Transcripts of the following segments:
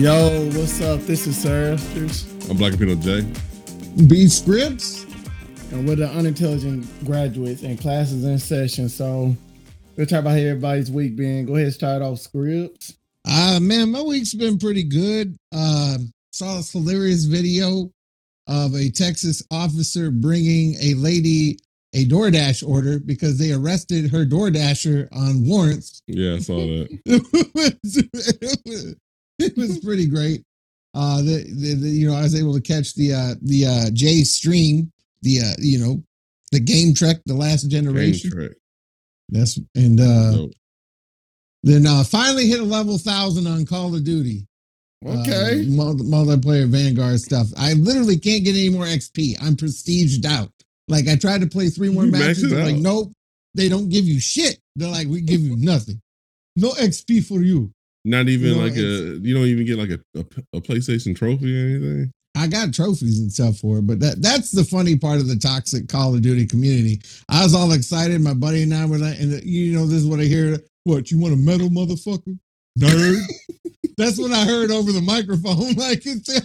Yo, what's up? This is Sir Esters, I'm Blackipino Jay. B Scribs. and we're the unintelligent graduates and classes in session. So we'll talk about how everybody's week been. Go ahead and start off scripts. Uh man, my week's been pretty good. Uh saw this hilarious video of a Texas officer bringing a lady a DoorDash order because they arrested her DoorDasher on warrants. Yeah, I saw that. it, was, it was pretty great. Uh the, the, the you know, I was able to catch the uh the uh J stream, the uh you know, the game trek, the last generation. That's and uh Dope. then uh finally hit a level thousand on Call of Duty. Okay. Uh, multi- multiplayer Vanguard stuff. I literally can't get any more XP. I'm prestiged out. Like I tried to play three more You matches. it like, nope, they don't give you shit. They're like, we give you nothing. No XP for you. Not even No, like a you don't even get like a, a, a PlayStation trophy or anything. I got trophies and stuff for it, but that that's the funny part of the toxic Call of Duty community. I was all excited. My buddy and I were like, and uh, you know, this is what I hear. What you want a medal, motherfucker? Nerd. that's what I heard over the microphone. Like it's.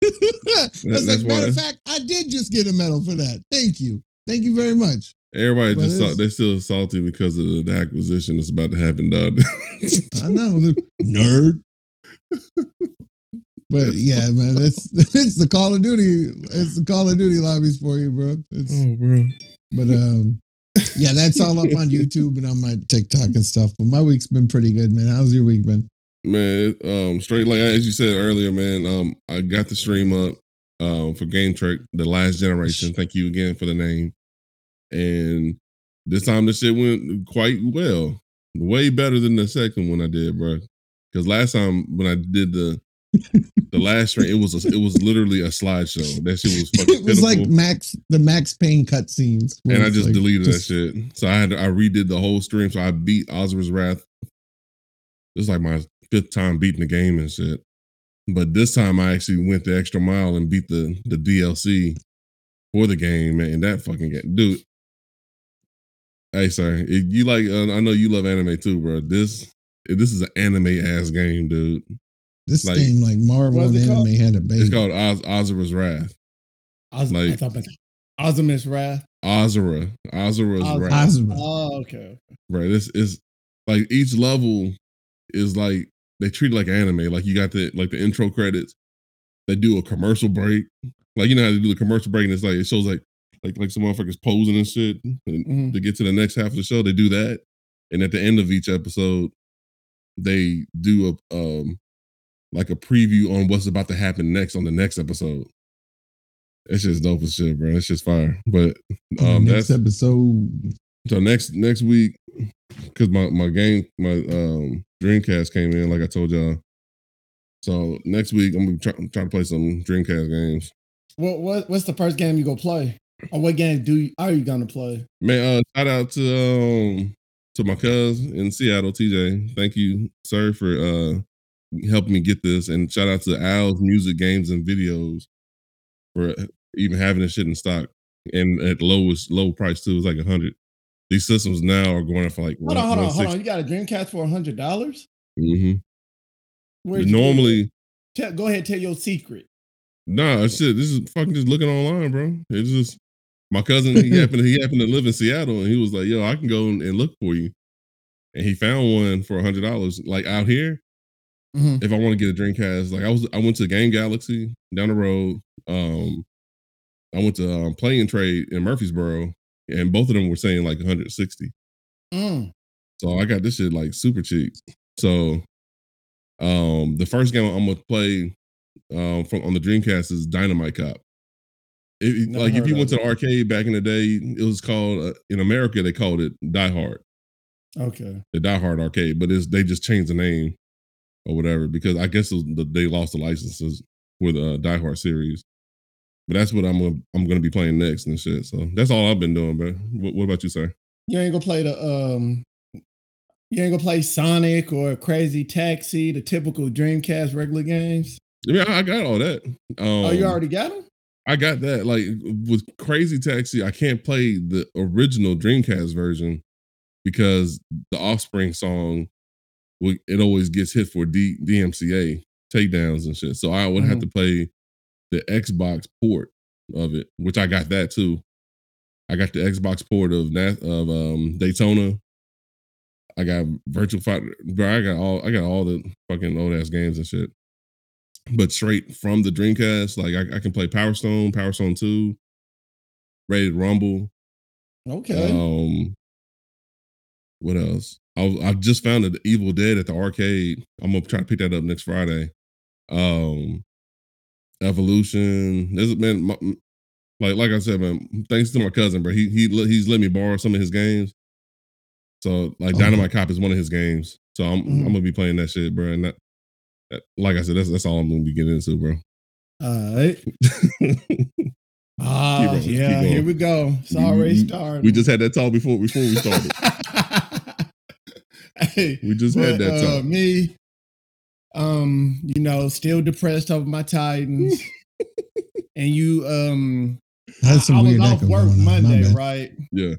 That's like, matter of fact, I did just get a medal for that. Thank you. Thank you very much. Everybody But just saw, they're still salty because of the acquisition that's about to happen, dog. I know, nerd. But yeah, man, it's it's the Call of Duty. It's the Call of Duty lobbies for you, bro. It's oh, bro. But um, yeah, that's all up on YouTube and on my TikTok and stuff. But my week's been pretty good, man. How's your week been? Man, um, straight like as you said earlier, man. Um, I got the stream up um for Game Trek, the last generation. Thank you again for the name. And this time the shit went quite well, way better than the second one I did, bro. Because last time when I did the the last stream, it was a, it was literally a slideshow. That shit was fucking It was like. Max, the Max Payne cutscenes, and I just like, deleted just- that shit. So I had to, I redid the whole stream. So I beat Asura's Wrath. This is like my fifth time beating the game and shit. But this time I actually went the extra mile and beat the the DLC for the game, man. And that fucking game, dude. Hey, sir, if you like, uh, I know you love anime too, bro. This this is an anime ass game, dude. This like- game, like Marvel and anime, called? had a baby. It's called Oz, Asura's Wrath. Oz- I Like- thought about Ozimus Wrath. Asura, Asura's Oz- Wrath. Asura. Oh, okay. Right. This is like each level is like they treat it like anime. Like you got the like the intro credits. They do a commercial break. Like you know how they do the commercial break and it's like it shows like like like some motherfuckers posing and shit. And Mhm. to get to the next half of the show, they do that. And at the end of each episode, they do a um like a preview on what's about to happen next on the next episode. It's just dope as shit, bro. It's just fire. But um the that's next episode. so next next week, because my my game my um Dreamcast came in, like I told y'all. So next week I'm gonna try, try to play some Dreamcast games. What what what's the first game you gonna play? Or what game do you, are you gonna play? Man, uh, shout out to um to my cousin in Seattle, TJ. Thank you, sir, for uh helping me get this, and shout out to Al's Music Games and Videos for even having this shit in stock and at lowest low price too. It's like a hundred. These systems now are going for like Hold on, hold on, hold on. You got a Dreamcast for a hundred dollars? Mm-hmm. Where'd you get it? Normally, Tell, go ahead, tell your secret. Nah, shit. This is fucking just looking online, bro. It's just my cousin. He happened. He happened to live in Seattle, and he was like, "Yo, I can go and look for you." And he found one for a hundred dollars, like out here. Mhm. If I want to get a Dreamcast, like I was, I went to Game Galaxy down the road. Um, I went to um, Play and Trade in Murfreesboro, and both of them were saying like 160. Mm. So I got this shit like super cheap. So um the first game I'm gonna play um from on the Dreamcast is Dynamite Cop. If, like if you went to the arcade back in the day, it was called uh, in America they called it Die Hard, Okay. the Die Hard arcade, but it's they just changed the name or whatever because I guess was the, they lost the licenses with uh Die Hard series. But that's what I'm gonna I'm gonna be playing next and shit. So that's all I've been doing, bro. What, what about you, sir? You ain't gonna play the um you ain't gonna play Sonic or Crazy Taxi, the typical Dreamcast regular games. Yeah, I, I got all that. Um, oh, you already got them? I got that. Like with Crazy Taxi, I can't play the original Dreamcast version because the Offspring song it always gets hit for D, DMCA takedowns and shit. So I would have Mhm. to play the Xbox port of it, which I got that too. I got the Xbox port of that of um Daytona. I got Virtual Fighter, bro. I got all I got all the fucking old ass games and shit. But straight from the Dreamcast, like I, I can play Power Stone, Power Stone Two, Ready 2 Rumble. Okay. Um, what else? I I just found the Evil Dead at the arcade. I'm gonna try to pick that up next Friday. Um, Evolution. There's man, my, like like I said, man. Thanks to my cousin, bro. He he he's let me borrow some of his games. So like. Dynamite Cop is one of his games. So I'm Mhm. I'm gonna be playing that shit, bro. And that- like I said, that's that's all I'm gonna be getting into, bro. All right. Ah, rolling, keep yeah. Here we go. It's We- already we- started. we just had that talk before before we started. hey, we just had but, that uh, talk. me, um, you know, still depressed over my Titans. and you, um, I had I, I was off work going on. My Monday, right? Yeah.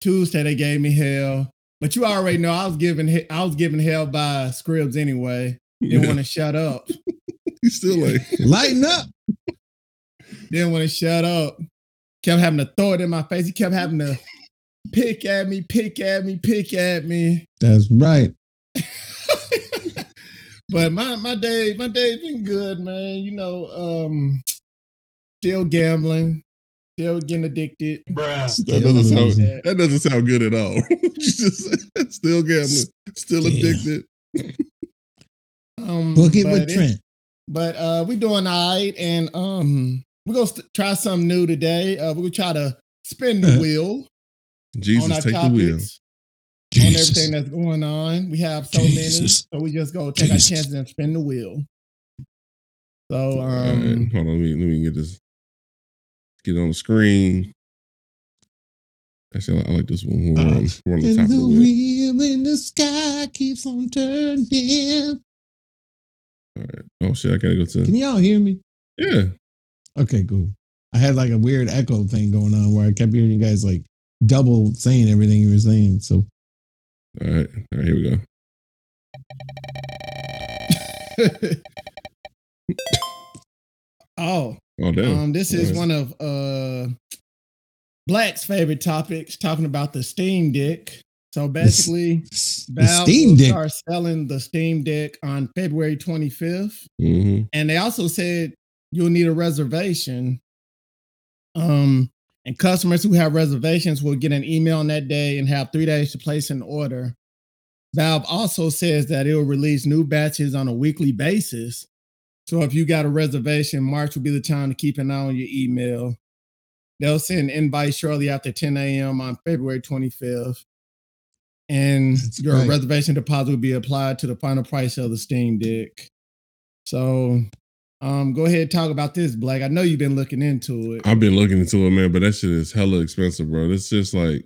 Tuesday they gave me hell, but you already know I was giving he- I was giving hell by scribs anyway. Didn't Yeah. want to shut up. He's still like Lighten up. Didn't want to shut up. Kept having to throw it in my face. He kept having to pick at me, pick at me, pick at me. That's right. but my my day my day's been good, man. You know, um, still gambling, still getting addicted. that doesn't sound Amazing. that doesn't sound good at all. Just still gambling, still Damn. addicted. Um, Book it but with Trent. But uh, we're doing all right, and um, we're gonna st- try something new today. Uh, we're gonna try to spin the wheel Jesus, take the wheel. topics, on everything that's going on. We have so Jesus. many, so we just go take Jesus. our chances and spin the wheel. So All right, um, hold on, let me, let me get this. Get it on the screen. Actually, I like this one. We're on, we're on the And top of the the wheel. wheel in the sky keeps on turning. All right. Oh shit, I gotta go to. Can y'all hear me? Yeah. Okay, cool. I had like a weird echo thing going on where I kept hearing you guys like double saying everything you were saying. So All right. All right. Here we go. oh, Oh damn. um, this is All right. one of uh Black's favorite topics, talking about the Steam Deck. So basically, the Valve Steam Deck. start selling the Steam Deck on February 25th. Mhm. And they also said you'll need a reservation. Um, and customers who have reservations will get an email on that day and have three days to place an order. Valve also says that it will release new batches on a weekly basis. So if you got a reservation, March will be the time to keep an eye on your email. They'll send invites shortly after 10 a.m. on February 25th. And That's your right. reservation deposit will be applied to the final price of the Steam Deck. So um go ahead and talk about this, Black. I know you've been looking into it. I've been looking into it, man, but that shit is hella expensive, bro. It's just like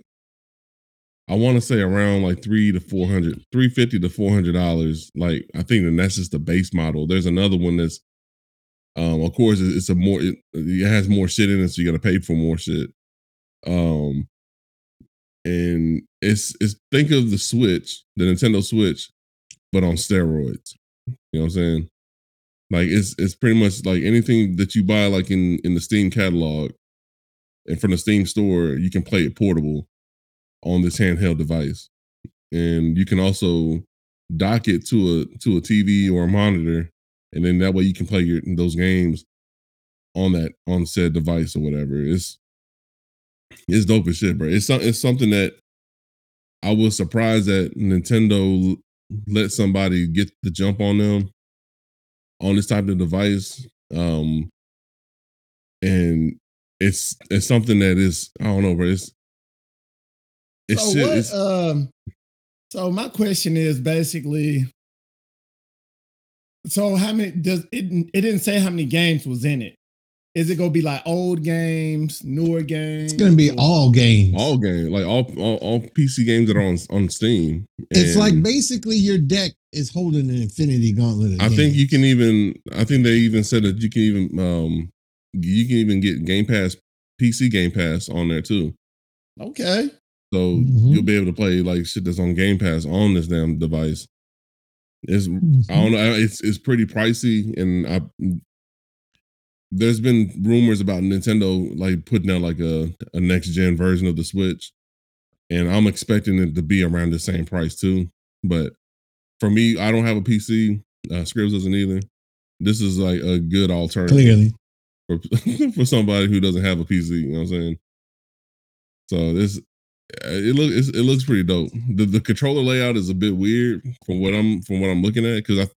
I want to say around like three to four hundred, three fifty to four hundred dollars. Like I think that that's just the base model. There's another one that's, um, of course, it's a more it, it has more shit in it, so you got to pay for more shit. Um, and it's it's think of the Switch, the Nintendo Switch, but on steroids. You know what I'm saying? Like it's it's pretty much like anything that you buy like in in the Steam catalog and from the Steam store, you can play it portable on this handheld device. And you can also dock it to a to a TV or a monitor, and then that way you can play your those games on that on said device or whatever. It's it's dope as shit, bro. It's it's something that I was surprised that Nintendo let somebody get the jump on them on this type of device. Um and it's it's something that is I don't know, bro. It's it's so shit. what It's, um so my question is basically so how many does it it didn't say how many games was in it is it gonna be like old games newer games It's gonna be or- all games. all games, like all, all all PC games that are on on Steam. it's like basically your deck is holding an infinity gauntlet. of I think you can even I think they even said that you can even um you can even get Game Pass PC Game Pass on there too. okay So Mhm. you'll be able to play like shit that's on Game Pass on this damn device. It's I don't know. It's it's pretty pricey, and I there's been rumors about Nintendo like putting out like a, a next gen version of the Switch, and I'm expecting it to be around the same price too. But for me, I don't have a PC. Uh, Scribs doesn't either. This is like a good alternative Clearly. for for somebody who doesn't have a PC. You know what I'm saying? So this it look it's, it looks pretty dope. The the controller layout is a bit weird from what I'm from what I'm looking at because I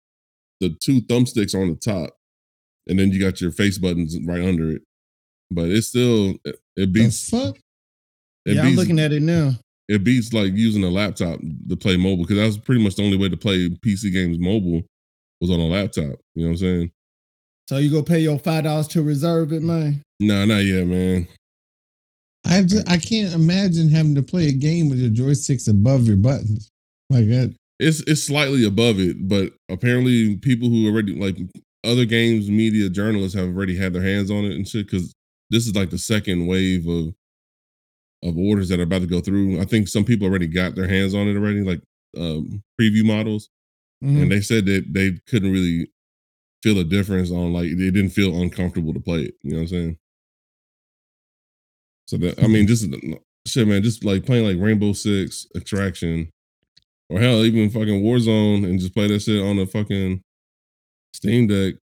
the two thumbsticks on the top, and then you got your face buttons right under it. But it's still it, it The beats fuck? it yeah, I'm looking at it now. it beats like using a laptop to play mobile because that was pretty much the only way to play PC games mobile was on a laptop. You know what I'm saying? So you go pay your five dollars to reserve it, man. No, not yet, man. I just, I can't imagine having to play a game with your joysticks above your buttons. Like that. It's it's slightly above it, but apparently people who already like other games media journalists have already had their hands on it and shit because this is like the second wave of of orders that are about to go through. I think some people already got their hands on it already, like um, preview models, Mhm. and they said that they couldn't really feel a difference on like they didn't feel uncomfortable to play it. You know what I'm saying? So that I mean, just shit, man. Just like playing like Rainbow Six Extraction, or hell, even fucking Warzone, and just play that shit on the fucking Steam Deck.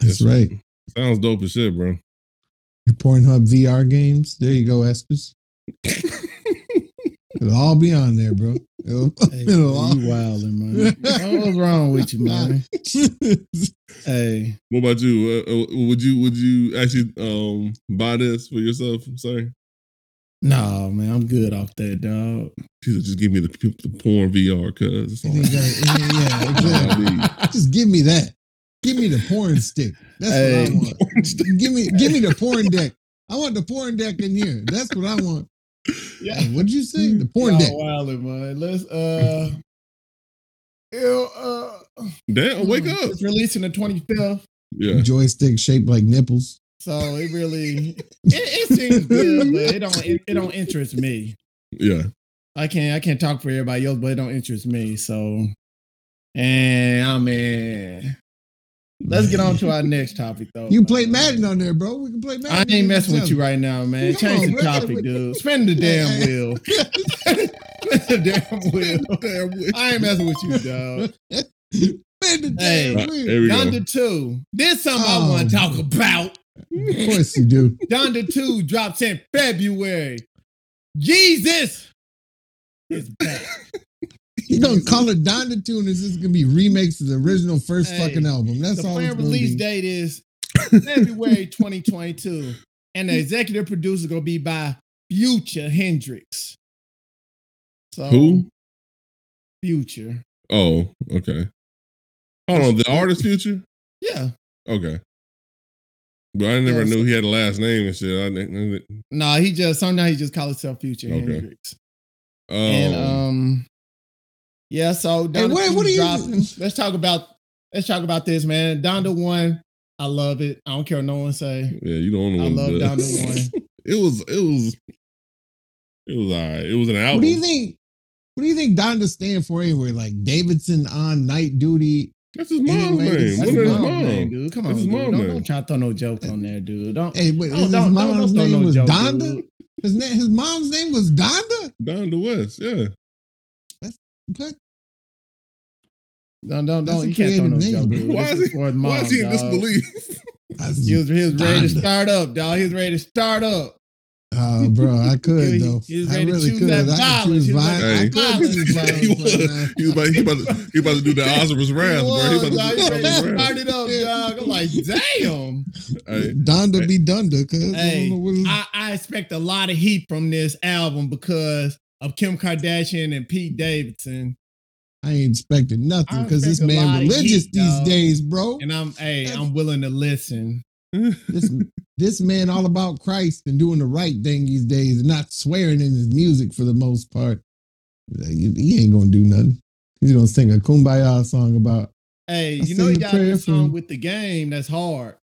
That's It's- right. Sounds dope as shit, bro. Your Pornhub VR games. There you go, Esters. It'll all be on there, bro. It'll, Hey, it'll all- you wilding, man. What's wrong with you, man? Hey, What about you? Uh, uh, would you would you actually um buy this for yourself? Sorry, no, man, I'm good off that, dog. she said, just give me the, the porn VR, cuz. You think I- yeah, exactly. Just give me that. Give me the porn stick. That's Hey. what I want. Give me, give me the porn deck. I want the porn deck in here. That's what I want. Yeah. What did you say? The porn Y'all deck. wilding, man. Let's uh, ew, uh, Damn, wake mm, up. It's releasing the 25th. Yeah. Joystick shaped like nipples. So it really it, it seems good, but it don't it, it don't interest me. Yeah. I can't I can't talk for everybody else, but it don't interest me. So and I mean let's get on to our next topic though. You play Madden on there, bro. We can play Madden. I ain't messing with you right now, man. Come Change on, the bro. topic, dude. Spin the damn Hey, wheel. Spin the damn wheel. I ain't messing with you, dog. Spin the Hey. damn wheel. here we Down go. to two. This something I Oh. want to talk about. Of course you do. Donda two drops in February. Jesus is back. You gonna call it Donda two? Is this gonna be remakes of the original first Hey, fucking album? That's the all. planned release be. date is February 2022, and the executive producer gonna be by Future Hendrix. So Who? Future? Oh, okay. Hold on, the artist future? Yeah. Okay. But I never Yeah, knew he had a last name and shit. I didn't. No, he just sometimes he just call himself Future Okay. Hendrix. Oh, And um, yeah. So Donda what- two what do you- dropping. Let's talk about let's talk about this, man. Donda one, I love it. I don't care what no one say. yeah, you the only I one. love that Donda one. it was. It was. It was alright. It was an album. What do you think? What do you think Donda stand for anyway? Like Davidson on night duty. That's his mom's Anyway, name. that's That's his is his mom's mom? name, dude. Come on, That's his dude. mom Don't, name. don't try to throw no joke on there, dude. Don't. Hey, wait, don't- his don't- mom's don't throw name no was joke, Donda. dude. His name, his mom's name was Donda. Down the West. Yeah. What? Don't, don't, don't. You can't throw no creative joke, name, Why is is he- for his Why is he in dog. disbelief? That's- He was, he was ready to start up, dog. He was ready to start up. Oh, bro, I could He- though. he was I really choose could. I could violence. choose He was violence. like, I Hey. could choose he was. He was about. He about to. He about to do the Asura's Wrath, bro. He about to dog. do He ready to Osiris start Wrath. it up, dog. I'm like, damn. Hey, Donda be Donda, cuz. I Hey, don't know what is- I, I expect a lot of heat from this album because of Kim Kardashian and Pete Davidson. I ain't expecting nothing because this expect a lot man religious heat, these days, bro. And I'm hey, I'm willing to listen. This this man all about Christ and doing the right thing these days and not swearing in his music for the most part. He he ain't gonna do nothing. He's gonna sing a kumbaya song about. Hey, I you know he got a song for- with the game that's hard.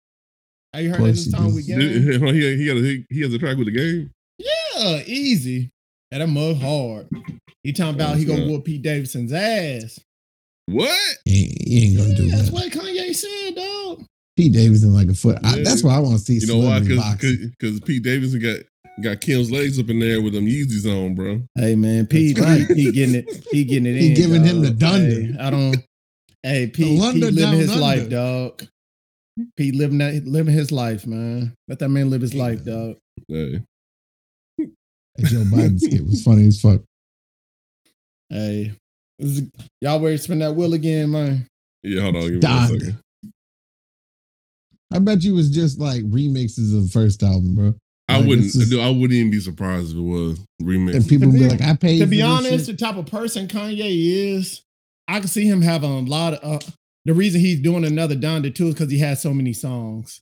Have you heard Of that new course he song with Did- game? he, he, has a, he has a track with the game. Yeah, easy. And that mug hard. He talking about he gonna whoop Pete Davidson's ass. What? He, ain't- he ain't gonna do Yeah, that's what Kanye said, dog. Pete Davidson like a foot. I, that's why I want to see You know why? celebrity boxing. Because Pete Davidson got got Kim's legs up in there with them Yeezys on, bro. Hey man, Pete, right. he, he getting it. He getting it He in. giving him the dog. dunder. Hey, I don't. Hey, Pete, Lunder Pete living his under. life, dog. Pete living that, living his life, man. Let that man live his life, dog. Hey. That Joe Biden skit was funny as fuck. Hey, is- y'all ready to spin that wheel again, man? Yeah, hold on. Give me one second. I bet you it was just like remixes of the first album, bro. I Like, wouldn't. it's just- dude, I wouldn't even be surprised if it was remix. And people To be be- like, I paid. To for be this honest, shit. the type of person Kanye is, I can see him having a lot of. Uh, the reason he's doing another Donda too is because he has so many songs.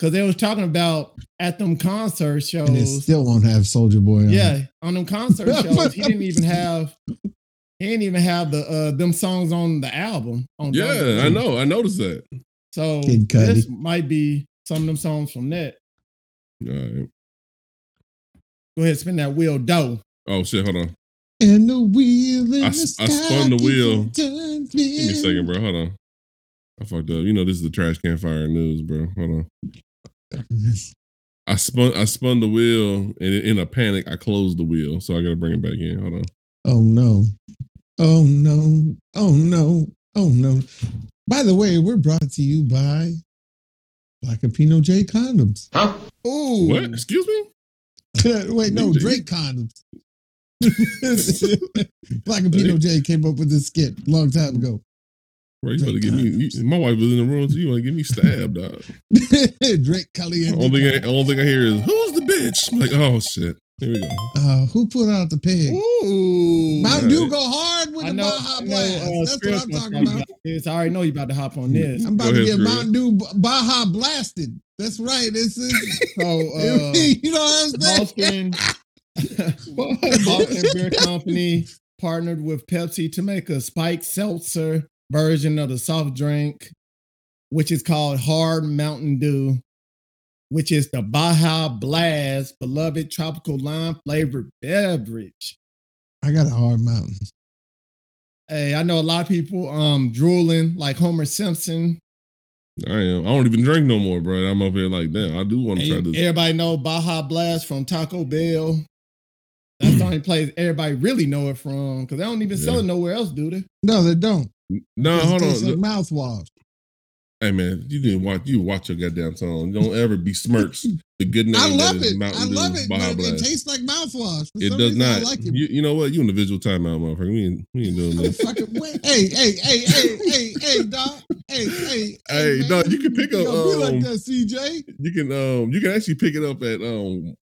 Because they was talking about at them concert shows. and it still won't have Soldier Boy. On. Yeah, on them concert shows, he didn't even have he didn't even have the uh them songs on the album. On yeah, Donda. I know. I noticed that. So this might be some of them songs from that. All right. Go ahead, spin that wheel, dough. Oh shit! Hold on. And the wheel in I the sky I spun the wheel. turning. Give me a second, bro. Hold on. I fucked up. You know this is the trash can fire news, bro. Hold on. I spun. I spun the wheel, and in a panic, I closed the wheel. So I gotta bring it back in. Hold on. Oh no. Oh no. Oh no. Oh no. By the way, we're brought to you by Blackipino Jay condoms. Ooh. What? Excuse me? Wait, no, Drake condoms. Blackipino Jay came up with this skit a long time ago. Bro, you better get me. You, my wife was in the room, so you want to get me stabbed, dog. Drake Caliente. Only thing, I, only thing I hear is "Who's the bitch?" I'm like, oh shit. Here we go. Uh, who put out the pig? Ooh. Mountain Dew Right. go hard with I the know, Baja I know Blast. uh, That's what Spirits I'm gonna talking talk about. this. I already know you about to hop on this. I'm about Go to ahead, get Spirit. Mountain Dew Baja blasted. That's right. This is So uh you know what I'm saying? Boston Boston Beer Company partnered with Pepsi to make a spiked seltzer version of the soft drink, which is called Hard Mountain Dew, which is the Baja Blast beloved tropical lime flavored beverage. I got a hard mountain. Hey, I know a lot of people um drooling like Homer Simpson. I am. I don't even drink no more, bro. I'm up here like, that. I do want to try this. everybody know Baja Blast from Taco Bell. That's the only place everybody really know it from because they don't even sell it nowhere else, do they? No, they don't. No, hold on. like mouthwash. Hey man, you didn't watch. You watch your goddamn tone. Don't ever be besmirch the good name. I love it. I love it, but it tastes like mouthwash. For It does reason, not. I like it. You, you know what? You in the visual timeout, motherfucker. We ain't, we ain't doing this. Fucking. Hey, hey, hey, hey, hey, hey, dog. Hey, hey, Hey, man. dog, you can pick up, be like um, that, CJ. You can um you can actually pick it up at um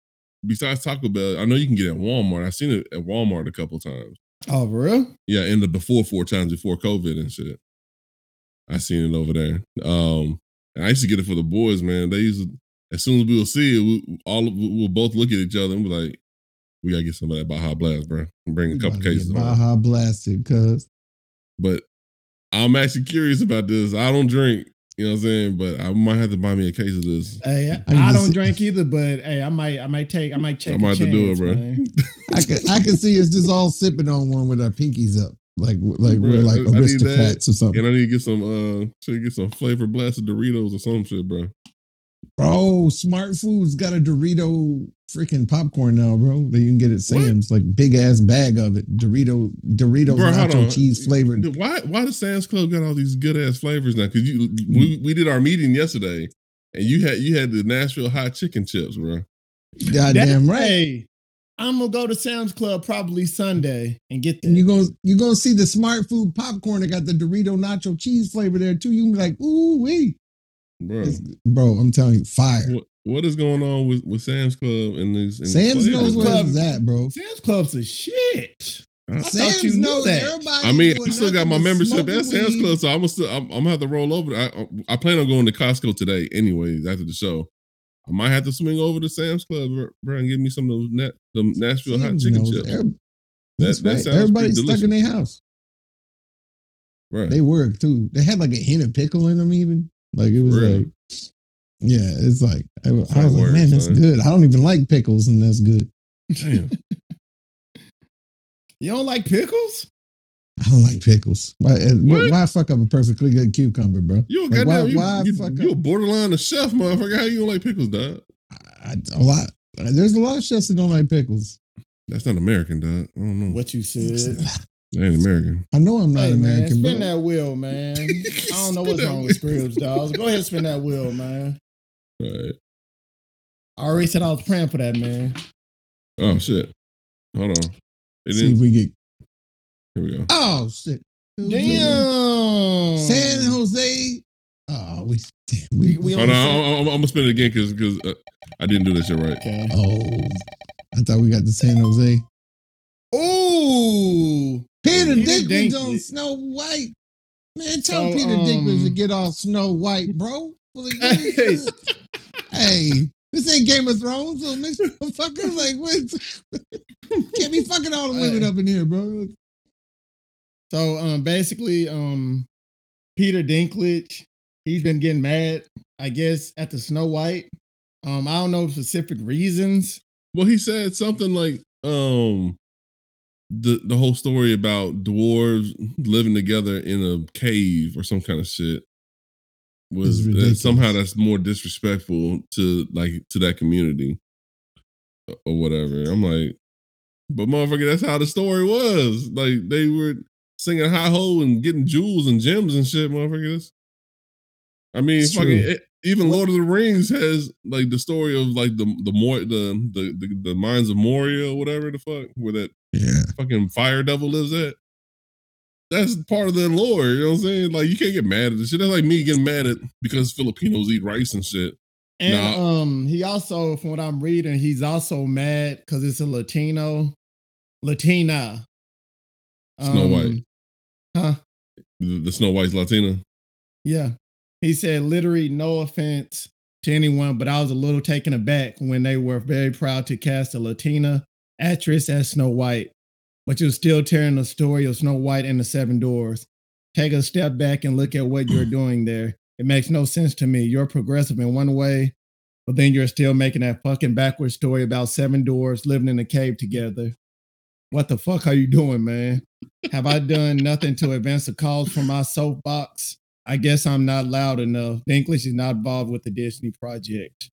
besides Taco Bell. I know you can get it at Walmart. I've seen it at Walmart a couple times. Oh, for real? Yeah, in the before four times before COVID and shit. I seen it over there. Um, and I used to get it for the boys, man. They used to, as soon as we will see it, we all we will both look at each other and be like, "We gotta get some of that Baja Blast, bro." And bring a couple About to get cases. Baja blasted, cuz. But I'm actually curious about this. I don't drink, you know what I'm saying, but I might have to buy me a case of this. Hey, I, I I don't drink either, but hey, I might, I might take, I might check. I might a have to do it, bro. I can I can see us just all sipping on one with our pinkies up, like like we're Bruh, like I need that. aristocrats or something. And I need to get some uh should get some flavor blasted Doritos or some shit, bro. Bro, Smart Foods got a Dorito freaking popcorn now, bro. That you can get at Sam's, like big ass bag of it. Dorito Dorito Bro, nacho cheese flavored. Why why does Sam's Club got all these good ass flavors now? Cause you we, we did our meeting yesterday and you had you had the Nashville hot chicken chips, bro. Goddamn That- right. Hey, I'm gonna go to Sam's Club probably Sunday and get And that. you go you gonna see the Smart Food popcorn that got the Dorito nacho cheese flavor there too. You can be like, ooh wee, Bro. It's- bro. I'm telling you, fire. What what is going on with, with Sam's Club and these and Sam's flavors, knows bro? where Club. at, bro. Sam's Club's a shit. I- I thought Sam's you knew knows that. everybody. I mean, I still got my membership smoking at Sam's weed. Club, so I'm gonna still I'm, I'm gonna have to roll over. I I plan on going to Costco today, anyways, after the show. I might have to swing over to Sam's Club, bro, bro, and give me some of those net, the Nashville hot chicken chips. every- That- That's that right. sounds Everybody's pretty stuck in their house. Right. They work too. They had like a hint of pickle in them, even. Like it was Really? like, yeah, it's like I, I was like like, man, that's son. good. I don't even like pickles, and that's good. Damn. You don't like pickles? I don't like pickles. Why? uh, What? Why fuck up a perfectly good cucumber, bro? You a Like, why- goddamn, you, why you, fuck you a borderline a chef, motherfucker. How you don't like pickles, dog? I, a lot. There's a lot of chefs that don't like pickles. That's not American, dog. I don't know. What you said. That ain't American. I know I'm not Hey man, American, spin bro. that wheel, man. I don't know what's wrong with Scribs, dogs. Go ahead spin that wheel, man. Right. I already said I was praying for that, man. Oh shit. Hold on. It See if we get. Here we go. Oh shit! Damn. San Jose. Oh, we. Damn, We, we, we Hold on. said- I'm, I'm, I'm gonna spin it again because because uh, I didn't do that shit right. Okay. oh, I thought we got the San Jose. Oh, Peter Peter Dinklage on Dinklage. Snow White. Man, tell So, Peter um, Dinklage to get off Snow White, bro. Like, Hey. This? hey, this ain't Game of Thrones, so this motherfucker like what? Can't be fucking all the women Hey. up in here, bro. So um basically um Peter Dinklage, he's been getting mad, I guess, at the Snow White. Um, I don't know specific reasons. Well, he said something like um the the whole story about dwarves living together in a cave or some kind of shit was that somehow that's more disrespectful to like to that community or whatever. I'm like, but motherfucker, that's how the story was. Like they were singing high ho and getting jewels and gems and shit, motherfuckers. I mean, It's fucking it, even Lord of the Rings has like the story of like the the more the the the, the mines of Moria or whatever the fuck where that Yeah. fucking fire devil lives at. That's part of the lore, you know what I'm saying? Like you can't get mad at this shit. That's like me getting mad at because Filipinos eat rice and shit. And Nah. um, he also, from what I'm reading, he's also mad because it's a Latino, Latina. Snow White. Um, Huh? The, the Snow White's Latina. Yeah. He said, literally, no offense to anyone, but I was a little taken aback when they were very proud to cast a Latina actress as Snow White, but you're still telling the story of Snow White and the Seven Doors. Take a step back and look at what you're doing there. It makes no sense to me. You're progressive in one way, but then you're still making that fucking backwards story about seven doors living in a cave together. What the fuck are you doing, man? Have I done nothing to advance the cause for my soapbox? I guess I'm not loud enough. Dinklage is not involved with the Disney project.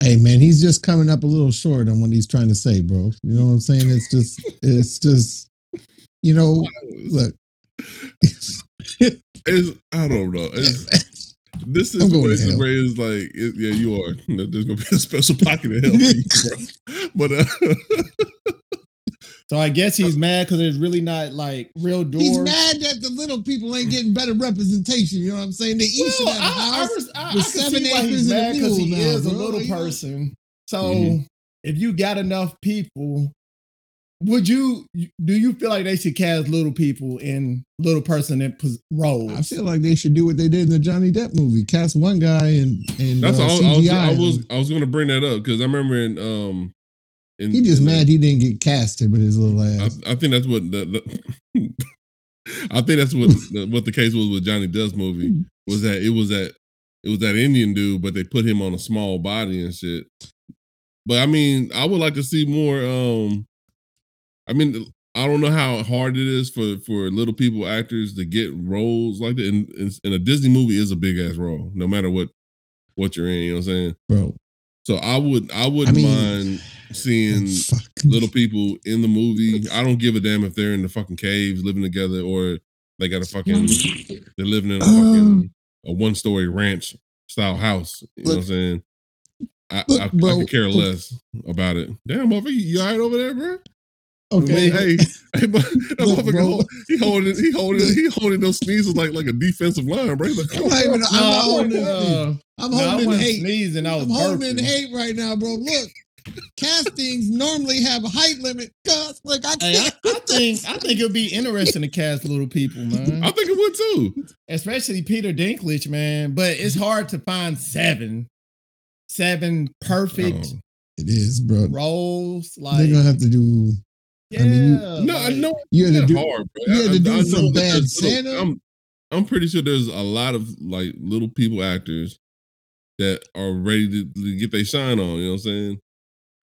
Hey man, he's just coming up a little short on what he's trying to say, bro. You know what I'm saying? It's just, it's just, you know, look. It's, I don't know. It's, this I'm going to situation hell. where it's like, it, yeah, you are. There's gonna be a special pocket of hell you, bro. But uh, So I guess he's mad because there's really not like real doors. He's mad that the little people ain't getting better representation. You know what I'm saying? They each should Well, have a I, I, house. res- I, I with can seven see why acres he's and a mad because he now, is a little person. So Mhm. if you got enough people, would you do you feel like they should cast little people in little person in roles? I feel like they should do what they did in the Johnny Depp movie. Cast one guy and and that's uh, all. I was, CGI. I was I was gonna bring that up because I remember in um. In, he just mad he didn't get casted with his little ass. I think that's what the, the I think that's what the, what the case was with Johnny Depp's movie was that it was that it was that Indian dude, but they put him on a small body and shit. But I mean, I would like to see more. um I mean, I don't know how hard it is for for little people actors to get roles like that. And, and, and a Disney movie is a big ass role, no matter what what you're in. You know what I'm saying? Bro, So I would I wouldn't mean- mind seeing little people in the movie. I don't give a damn if they're in the fucking caves living together or they got a fucking they're living in a fucking a one story ranch style house. You know what I'm saying? I, Look, I, I bro. could care less about it. Damn, motherfucker, you all right over there, bro? Okay. Hey, hey, but that Look, motherfucker, bro. hold- he holding, he holding, he holding those sneezes like like a defensive line, bro. He's like, I'm not even. I'm No, not holding in. uh, I'm no, I holding in wasn't hate. sneezing. I was I'm holding hate right now, bro. Look, castings normally have a height limit. Cause like I Hey, I. I think I think it'd be interesting to cast little people, man. I think it would too. Especially Peter Dinklage, man. But it's hard to find seven, seven perfect Oh. it is, bro. roles. Like they're gonna have to do. yeah, I mean, you- No, I like, know you had to not do. hard, bro. you had I- to do I know some that bad there's little- Santa? I'm, I'm pretty sure there's a lot of like little people actors that are ready to, to get their shine on. You know what I'm saying?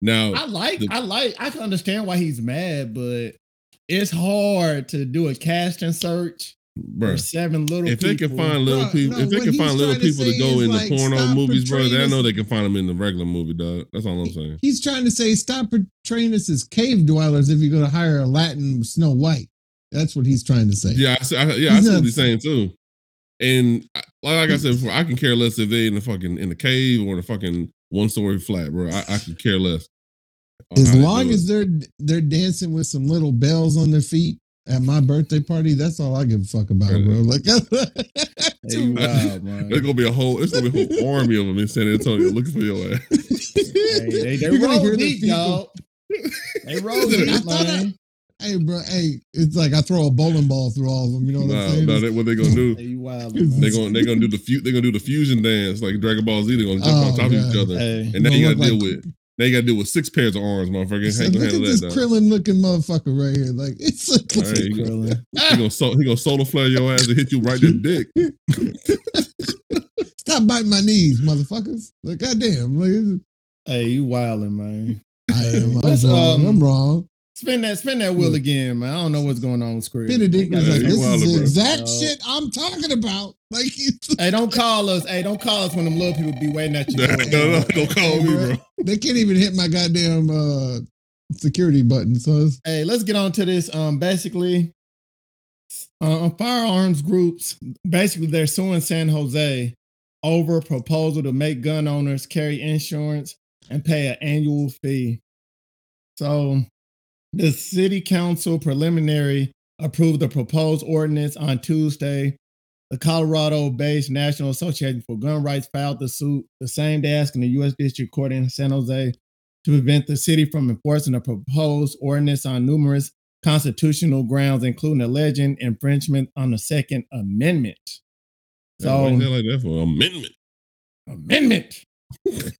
Now, I like, the- I like, I can understand why he's mad, but it's hard to do a casting search bro. for seven little If people. they can find little Bro, people, no, if they can find little trying to people to go is, in the porno movies, bro, portraying they know they can find them in the regular movie, dog. That's all I'm saying. He's trying to say stop portraying us as cave dwellers if you're going to hire a Latin Snow White. That's what he's trying to say. Yeah, I, see- I, yeah, I see what he's saying too. And like I said before, I can care less if they in the fucking in the cave or in the fucking one story flat, bro. I, I could care less. as long as they're they're dancing with some little bells on their feet at my birthday party, that's all I give a fuck about, bro. Like, Hey, you wild, man. there's gonna be a whole, it's gonna be a whole army of them in San Antonio looking for your ass. Hey, they, they You're gonna roll hear deep, people- y'all. They roll I deep, thought I- man. Hey, bro, hey, it's like I throw a bowling ball through all of them. You know what I'm saying? no, that, what they gonna do? Hey, you wild, They gonna they gonna do the fu- they gonna do the fusion dance like Dragon Ball Z. They gonna jump Oh, on top of each other, Hey, and now you Gonna gotta deal like- with now you gotta deal with six pairs of arms, motherfucker. So How you look at handle this that? dog? Krillin looking motherfucker right here. Like it's a All right, you gonna- Krillin. He gonna so, he gonna solar flare your ass and hit you right in the dick. stop biting my knees, motherfuckers. Like goddamn, like Hey, you wilding, man. I am. I'm Let's, wrong. um, I'm wrong. Spin that, spin that wheel again, man. I don't know what's going on with Square. Benedict was Yeah, like, "This is the bro. exact No. shit I'm talking about." Like, Hey, don't call us. Hey, don't call us when them little people be waiting at you. no, no, don't call me, bro. they can't even hit my goddamn uh, security button. So it's, Hey, let's get on to this. Um, basically, uh, firearms groups basically they're suing San Jose over a proposal to make gun owners carry insurance and pay an annual fee. So, the city council preliminary approved the proposed ordinance on Tuesday. The Colorado-based National Association for Gun Rights filed the suit the same day, asking the U.S. District Court in San Jose to prevent the city from enforcing the proposed ordinance on numerous constitutional grounds, including alleging infringement on the Second Amendment. So So, why you say it like that for amendment. amendment.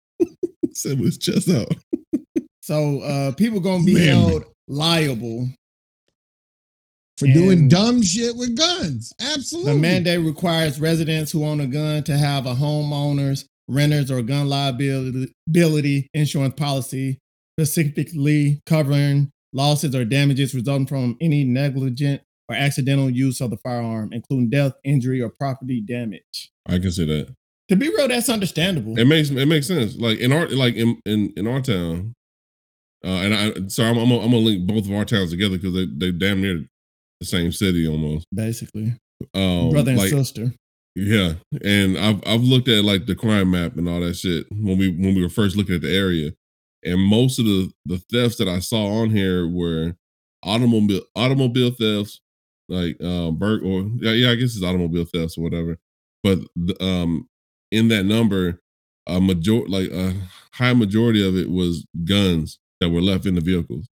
Said with his chest out. So, uh, people gonna be Amendment. held liable. for doing dumb shit with guns. Absolutely. The mandate requires residents who own a gun to have a homeowner's, renters, or gun liability liability insurance policy specifically covering losses or damages resulting from any negligent or accidental use of the firearm, including death, injury, or property damage. I can see that. To be real, that's understandable. It makes it makes sense. Like in our like in in, in our town, uh, and I so I'm I'm gonna, I'm gonna link both of our towns together because they they damn near the same city almost. Basically, Um, brother and like, sister. Yeah, and I've I've looked at like the crime map and all that shit when we when we were first looking at the area, and most of the the thefts that I saw on here were automobile automobile thefts, like um Burke or yeah yeah I guess it's automobile thefts or whatever, but the, um in that number, a major like a high majority of it was guns that were left in the vehicles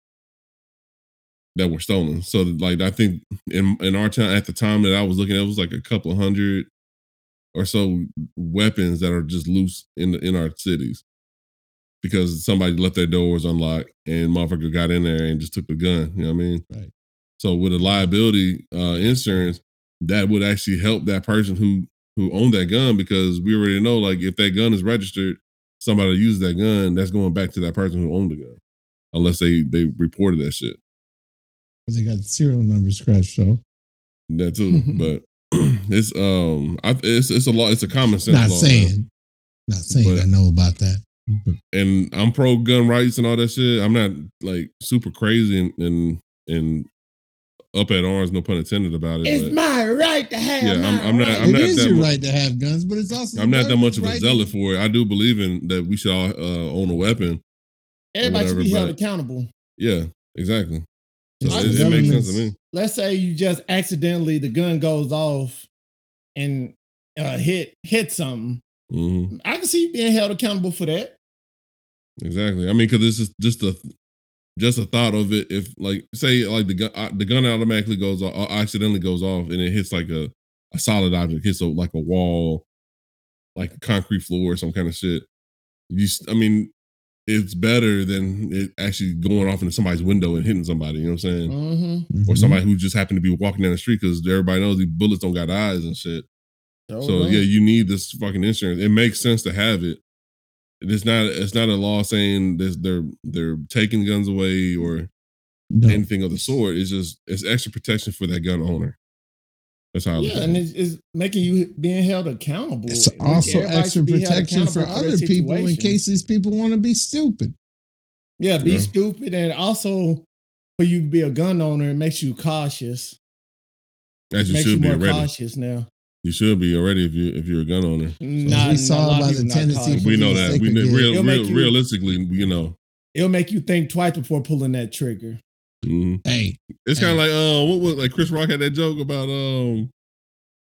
that were stolen. So like I think in in our town at the time that I was looking at, it was like a couple hundred or so weapons that are just loose in the, in our cities because somebody left their doors unlocked and motherfucker got in there and just took the gun. You know what I mean? Right. So with a liability uh, insurance, that would actually help that person who who owned that gun because we already know like if that gun is registered, somebody used that gun, that's going back to that person who owned the gun, unless they they reported that shit. They got the serial number scratched, so That too, but it's um, I, it's it's a law. It's a common sense. not law, saying, not saying But- I know about that. And I'm pro gun rights and all that shit. I'm not like super crazy and and, and up at arms, no pun intended about it. It's but my right to have. Yeah, I'm- I'm not- right. I'm it not is that your mu- right to have guns, but it's also I'm not that much of a right zealot for it. I do believe in that we should all uh, own a weapon. Everybody should be held accountable. Yeah, exactly. So it, it makes sense to me. let's say you just accidentally the gun goes off and uh, hit hit something. hmm I can see you being held accountable for that. Exactly. I mean, because this is just a just a thought of it. If like say like the gun uh, the gun automatically goes off, uh, accidentally goes off, and it hits like a a solid object, hits a, like a wall, like a concrete floor or some kind of shit. You, I mean, it's better than it actually going off into somebody's window and hitting somebody. You know what I'm saying? Mm-hmm. Or somebody who just happened to be walking down the street because everybody knows these bullets don't got eyes and shit. So yeah, you need this fucking insurance. It makes sense to have it. It's not it's not a law saying this they're they're taking guns away or No. anything of the sort. It's just it's extra protection for that gun owner. That's how Yeah, at and it's, it's making you being held accountable. It's also everybody extra should be held protection for accountable their other people in case these people want to be stupid. Yeah, be Yeah. stupid, and also for you to be a gun owner, it makes you cautious. As you makes you should be more already. cautious now. You should be already if you if you're a gun owner. Not, we saw a by the not tendency We know that. We of know, getting- real, real, you- realistically, you know. It'll make you think twice before pulling that trigger. Mhm. Hey, It's kind of like uh, what was like Chris Rock had that joke about um,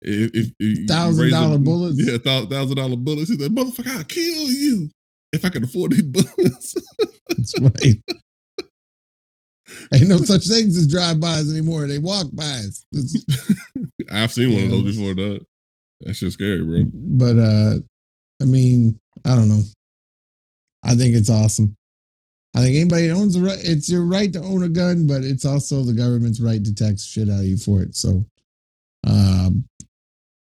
if, if, if Thousand dollar a- bullets? yeah, thou- thousand dollar bullets. He said, "Motherfucker, I'll kill you if I can afford these bullets." that's right. Ain't no such things as drive-bys anymore. They walk bys. I've seen one of those before. That that shit's scary, bro. But uh I mean, I don't know. I think it's awesome. I think anybody owns a right, it's your right to own a gun, but it's also the government's right to tax shit out of you for it. So, um,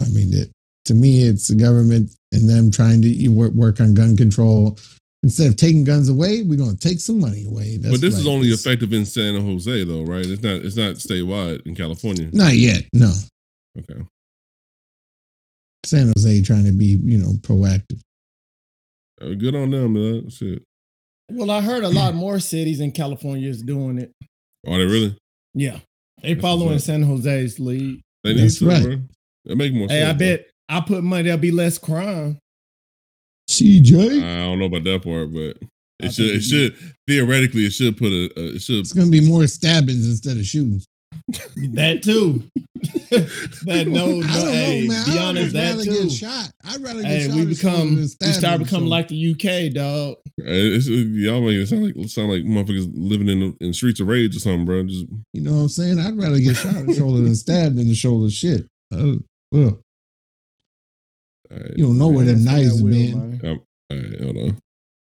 I mean, it, to me, it's the government and them trying to you work, on gun control. Instead of taking guns away, we're going to take some money away. That's but this is only effective in San Jose, though, right? It's not. It's not statewide in California. Not yet. No, Okay. San Jose trying to be, you know, proactive. Uh, good on them, man. Shit. Well, I heard a lot more cities in California is doing it. Are they really? Yeah, they That's following what's up. San Jose's lead. They need That's to, right. bro. It make more Hey, sense. I bro. bet I put money there'll be less crime. CJ, I don't know about that part, but I it should. It it- should theoretically. It should put a. a it should. it's going to be more stabbings instead of shootings. That too. that no, I no. don't Hey, know, man. be I honest, would that rather too. get shot. I'd rather get Hey, shot. we become we start becoming like the UK dog. It's, y'all make it sound like sound like motherfuckers living in the, in streets of rage or something, bro. Just You know what I'm saying? I'd rather get shot in the shoulder than stabbed in the shoulder. Shit. Uh, ugh. all right, You don't know where them Say that knives will, been. man. all right, hold on.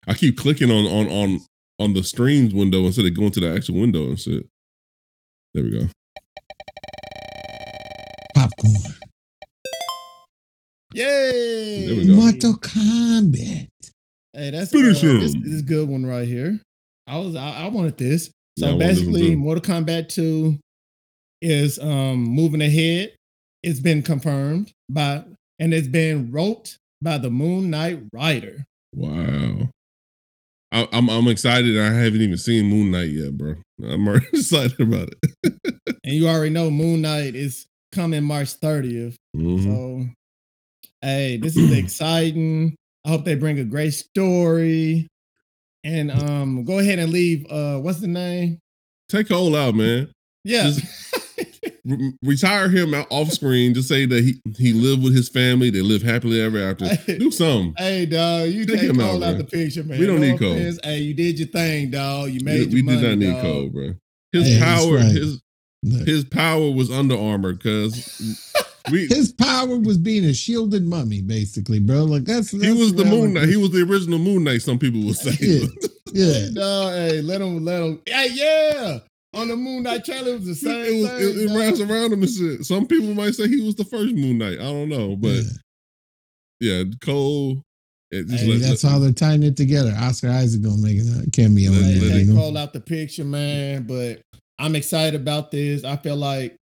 I keep clicking on on on on the streams window instead of going to the actual window and shit. There we go. Popcorn. Yay! There we go. Mortal Kombat. Hey, that's Finish uh, him. this, this is a good one right here. I was I, I wanted this. So wanted this one basically. Mortal Kombat 2 is um moving ahead. It's been confirmed by and it's been wrote by the Moon Knight writer. Wow. I, I'm I'm excited. I haven't even seen Moon Knight yet, bro. I'm already excited about it. And you already know Moon Knight is coming March 30th. Mhm. So hey, this is exciting. I hope they bring a great story. And um go ahead and leave uh what's the name? Take Cole out, man. Yeah. Re- retire him out off screen. Just say that he he lived with his family. They live happily ever after. Do something. Hey, dog, you Take take him Cole out, out, the picture, man. We don't No need Cole. offense. Hey, you did your thing, dog. You made we your did money, not need dog. Cole, bro. His Hey, power, right. his Look, his power was Under Armour because we. His power was being a shielded mummy, basically, bro. Like that's, He was the way Moon Knight. He was the original Moon Knight. Some people would say. Yeah. Yeah. No, hey, let him, let him. Hey, yeah. On the Moon Knight trailer, it was the same it was thing. it, it wraps around him and shit. Some people might say he was the first Moon Knight. I don't know, but Yeah. yeah, Cole. Hey, let- that's let- how they're tying it together. Oscar Isaac gonna make a cameo. Let- in Hey, there, let take you out the picture, man. But I'm excited about this. I feel like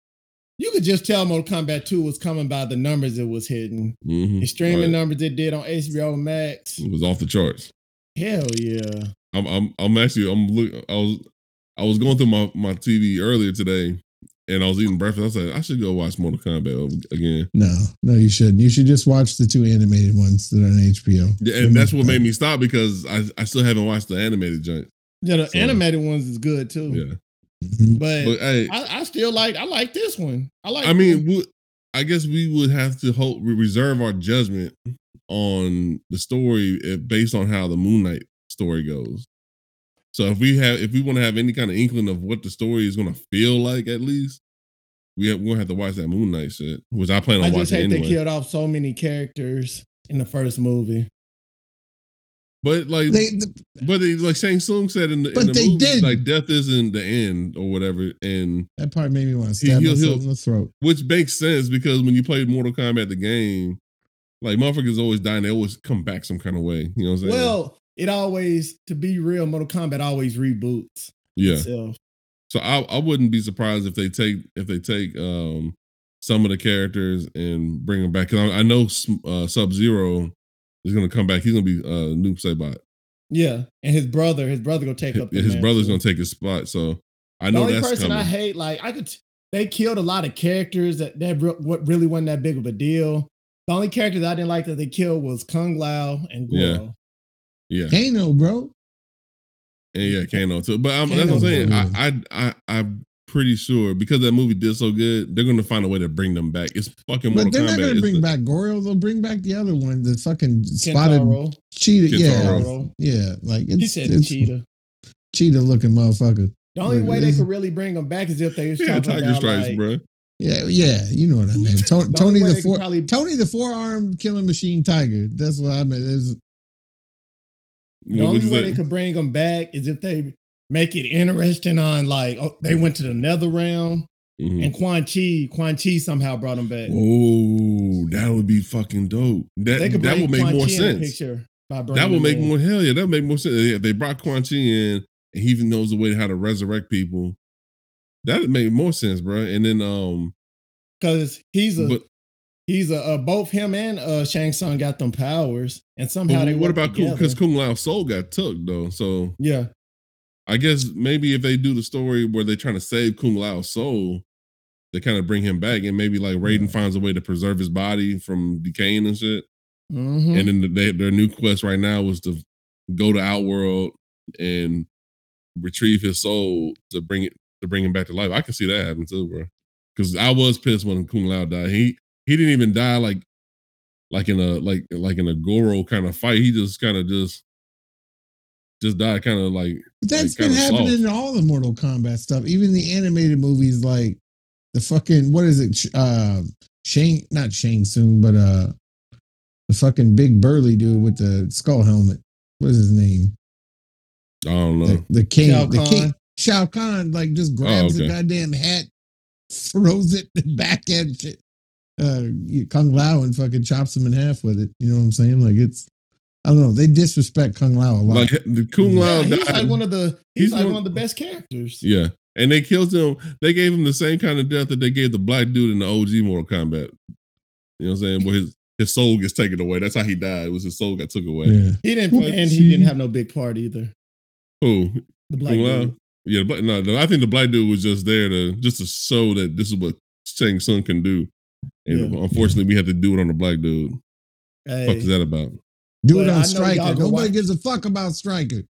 you could just tell Mortal Kombat 2 was coming by the numbers it was hitting. Mhm. The streaming Right. numbers it did on HBO Max. It was off the charts. Hell yeah. I'm I'm I'm actually I'm look I was I was going through my, my TV earlier today and I was eating breakfast. I said I should go watch Mortal Kombat again. No, no, you shouldn't. You should just watch the two animated ones that are on HBO. Yeah, and that's what made me stop because I, I still haven't watched the animated joint. Yeah, the So- animated ones is good too. Yeah. Mhm. But, But hey, I, I still like I like this one. I like I mean, we, I guess we would have to hope reserve our judgment on the story if, based on how the Moon Knight story goes. So if we have, if we want to have any kind of inkling of what the story is going to feel like, at least we have, gonna have to watch that Moon Knight shit, which I plan on I just watching hate anyway. they killed off so many characters in the first movie. But like, They, the, but they, like Shang Tsung said in the, in But the they movie, didn't. like death isn't the end or whatever, and that part made me want to He- stab he'll- myself he'll- in the throat. which makes sense because when you played Mortal Kombat the game, like motherfuckers always die and they always come back some kind of way. You know what I'm saying? Well, it always, to be real, Mortal Kombat always reboots yeah. itself. So I, I wouldn't be surprised if they take if they take um some of the characters and bring them back. Cause I, I know uh, Sub Zero is gonna come back. He's gonna be uh, Noob Saibot. Yeah, and his brother, his brother gonna take up. Yeah, his brother's mantle. gonna take his spot. So I know The only that's person coming. I hate, like I could, they killed a lot of characters that that re- what really wasn't that big of a deal. The only character that I didn't like that they killed was Kung Lao and Yeah. Goro. yeah, Kano, bro. and yeah, Kano too. But I'm, that's what I'm saying. cool. I, I I I'm pretty sure because that movie did so good, they're gonna find a way to bring them back. It's fucking But they're Kombat. not gonna It's bring the- back Goro. They'll bring back the other one, the fucking spotted Kintaro. cheetah. Yeah, Kintaro. yeah. Like it's, He said it's cheetah. cheetah looking motherfucker. The only Look, way they it's- could really bring them back is if they was yeah, talking Tiger about Stripes, like, bro. Yeah, yeah. You know what I mean. Tony, the Tony the four, probably Tony the four arm killing machine tiger. That's what I mean. It's, The What only way say? they could bring them back is if they make it interesting on like oh, they went to the nether realm Mhm. and Quan Chi, Quan Chi somehow brought them back. Oh, that would be fucking dope. That that would make Quan more Chi sense. That would make in. more hell yeah. That would make more sense. Yeah, if they brought Quan Chi in and he even knows the way how to resurrect people, that would make more sense, bro. And then um, because he's a but, he's a uh, both him and uh Shang Tsung got them powers and somehow they what about Kung? Because Kung Lao Soul got took though, so yeah I guess maybe if they do the story where they're trying to save Kung Lao's soul, they kind of bring him back, and maybe like Raiden finds a way to preserve his body from decaying and shit. Mhm. And then the, they, their new quest right now was to go to Outworld and retrieve his soul to bring it to bring him back to life. I can see that happen too, bro. Because I was pissed when Kung Lao died. He he didn't even die like like in a like like in a Goro kind of fight. He just kind of just just died kind of like but that's Like, been happening soft. in all the Mortal Kombat stuff. Even the animated movies, like the fucking what is it? Sh- Uh, Shang, not Shang Tsung, but uh, the fucking big burly dude with the skull helmet. What is his name? I don't know. The, the king, Shao the Kahn. king, Shao Kahn, like just grabs the okay. goddamn hat, throws it back at uh, Kung Lao and fucking chops him in half with it. You know what I'm saying? Like it's, I don't know. They disrespect Kung Lao a lot. Like the Kung Lao Yeah, he's died. like one of the he's, He's like one- one of the best characters. yeah. And they killed him. They gave him the same kind of death that they gave the black dude in the OG Mortal Kombat. You know what I'm saying? Where his, his soul gets taken away. That's how he died. It was his soul got took away. yeah. He didn't play, and he didn't have no big part either. Who? The black Kung Lao? dude. Yeah, but no, no, I think the black dude was just there to just to show that this is what Shang Tsung can do. And Yeah. unfortunately, we had to do it on the black dude. Hey, Fuck is that about? Do But it on Stryker. Nobody watch- gives a fuck about Stryker.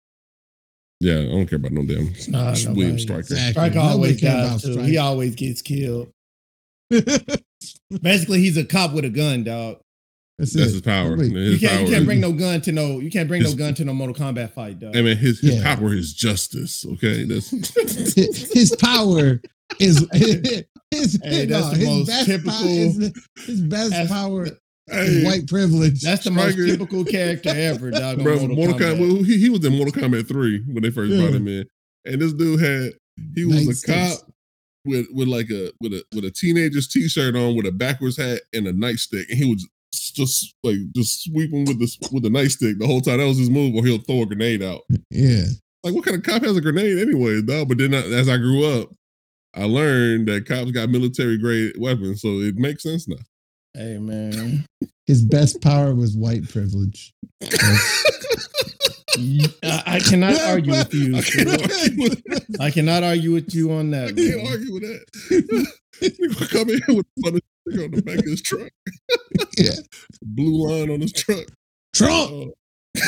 Yeah, I don't care about no damn Nah, William. Stryker. Exactly. Stryker Nobody always dies about too. Stryker. He always gets killed. Basically, he's a cop with a gun, dog. That's, That's his power. Nobody- You can't, power you can't bring no gun to no. You can't bring His- no gun to no Mortal Kombat fight, dog. Hey man, his, his Yeah. power is justice. Okay, that's his, his power is his, Hey, no, that's the his most best typical- power is, his best That's- power is hey, white privilege. That's the most typical character ever, dog. bro. Mortal, Mortal Kombat. Kombat. well, he, he was in Mortal Kombat three when they first brought him in, and this dude had he was a Nightsticks. cop with with like a with a with a teenager's t-shirt on with a backwards hat and a nightstick, and he was just like just sweeping with this with the nightstick the whole time. That was his move, or he'll throw a grenade out. Yeah. Like, what kind of cop has a grenade anyway, dog? But then I, as I grew up, I learned that cops got military grade weapons, so it makes sense now. Hey man, His best power was white privilege. I, I cannot argue with you. I can't argue with. I cannot argue with you on that. I can't man. argue with that. Nigga come in with a funny sticker on the back of his truck. Yeah. Blue line on his truck. Trump. Uh,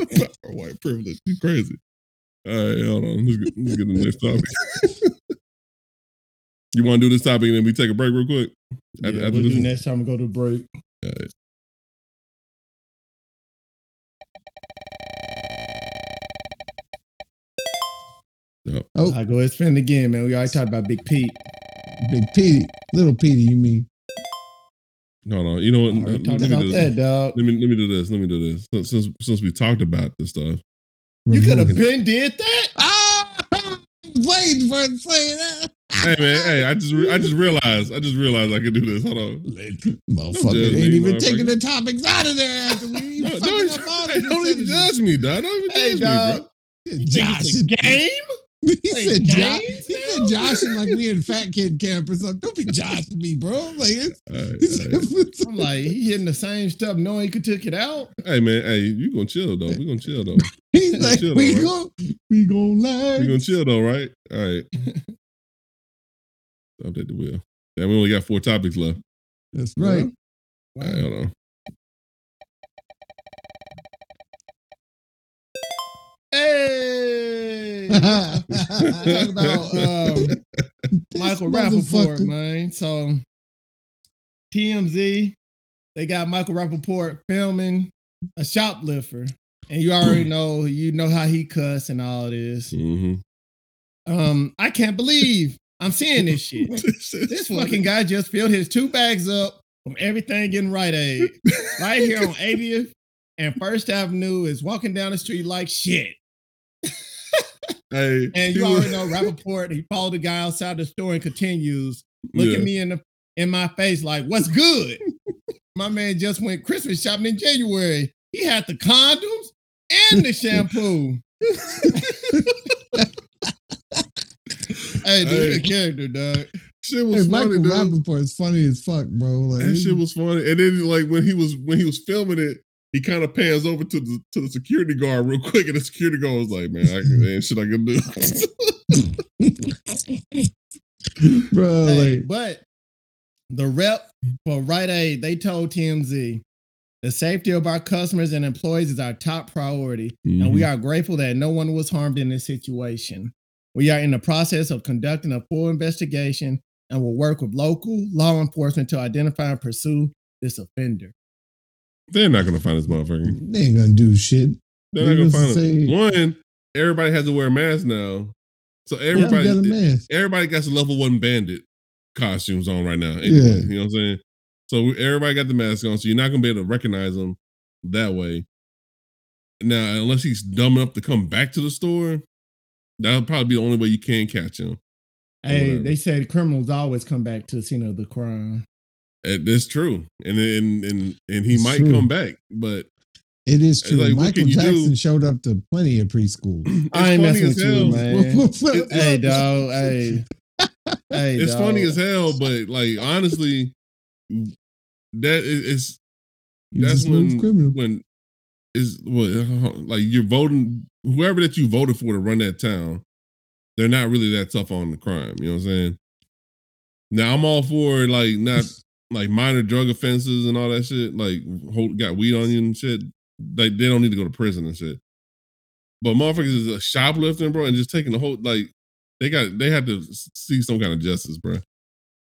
white privilege. You crazy. All right, hold on. Let's get, let's get to the next topic. You want to do this topic and then we take a break real quick? Yeah, After- after we'll do next time we go to the break. All right. Oh, I go ahead spin again, man. We already talked about Big Pete. Big Pete, Little Petey, you mean? No, no. You know what? Already Let, me about do that, this. dog. Let me let me do this. Let me do this. Since since, since we talked about this stuff, You could have Remove been did that. Ah! wait for it to say that. Hey man, hey, I just re- I just realized I just realized I could do this. Hold on. Motherfucker ain't me, even motherfucker. taking the topics out of there after we No, fucking don't, up all hey, the don't even judge me, dog. Don't even Hey, judge dog. me, You think Josh, it's a game? He Wait, said Josh. He now? said Joshing like we in fat kid camp or something. Don't be joshing me, bro. Like it's, All right, all right. it's I'm like, he hitting the same stuff, knowing he could took it out. Hey man, hey, you gonna chill though. We gonna chill though. he's like, Chill, we right? go, we gonna lie. We gonna chill though, right? All right. Update the wheel. Yeah, we only got four topics left. That's right. All right, hold on. Hey, talk about um, Michael Rapaport, Motherfucker. man. So TMZ, they got Michael Rapaport filming a shoplifter, and you already know, you know how he cuss and all this. Mm-hmm. Um, I can't believe I'm seeing this shit. This fucking guy just filled his two bags up from everything in Rite Aid right here on 80th and First Avenue is walking down the street like shit. Hey, And you already know Rapaport, he followed the guy outside the store and continues, looking Yeah. me in the in my face like, what's good? my man just went Christmas shopping in January. He had the condoms and the shampoo. Hey, this is a Hey. character, dog. Shit Hey, was funny, Michael dude. Rapaport is funny as fuck, bro. Like That shit was funny. And then like when he was when he was filming it, he kind of pans over to the to the security guard real quick, and the security guard was like, "Man, I ain't shit I can do." bro. Hey, Like but the rep for Rite Aid, they told TMZ the safety of our customers and employees is our top priority, and we mm-hmm. are grateful that no one was harmed in this situation. We are in the process of conducting a full investigation and will work with local law enforcement to identify and pursue this offender. They're not gonna find this motherfucker. they ain't gonna do shit. They're They not gonna was find say- it. One, everybody has to wear a mask now, so Everybody got a everybody mask. everybody got some level one bandit costumes on right now. Anyway, Yeah. you know what I'm saying. So we- everybody got the mask on, so you're not gonna be able to recognize them that way. Now, unless he's dumb enough to come back to the store, that'll probably be the only way you can catch him. Hey, they said criminals always come back to the scene of the crime. That's true, and and and and he It's might true. come back, but It is true. like, what Michael can you do? Jackson showed up to plenty of preschool. I ain't funny messing as with you, hell. man. hey, dog. Hey, hey, It's dog. funny as hell, but like honestly, that is it's that's when criminal. when is what like you're voting whoever that you voted for to run that town, they're not really that tough on the crime. You know what I'm saying? Now I'm all for like not like minor drug offenses and all that shit. Like hold, got weed on you and shit. Like they don't need to go to prison and shit. But motherfuckers is a shoplifting, bro, and just taking the whole like they got they have to see some kind of justice, bro.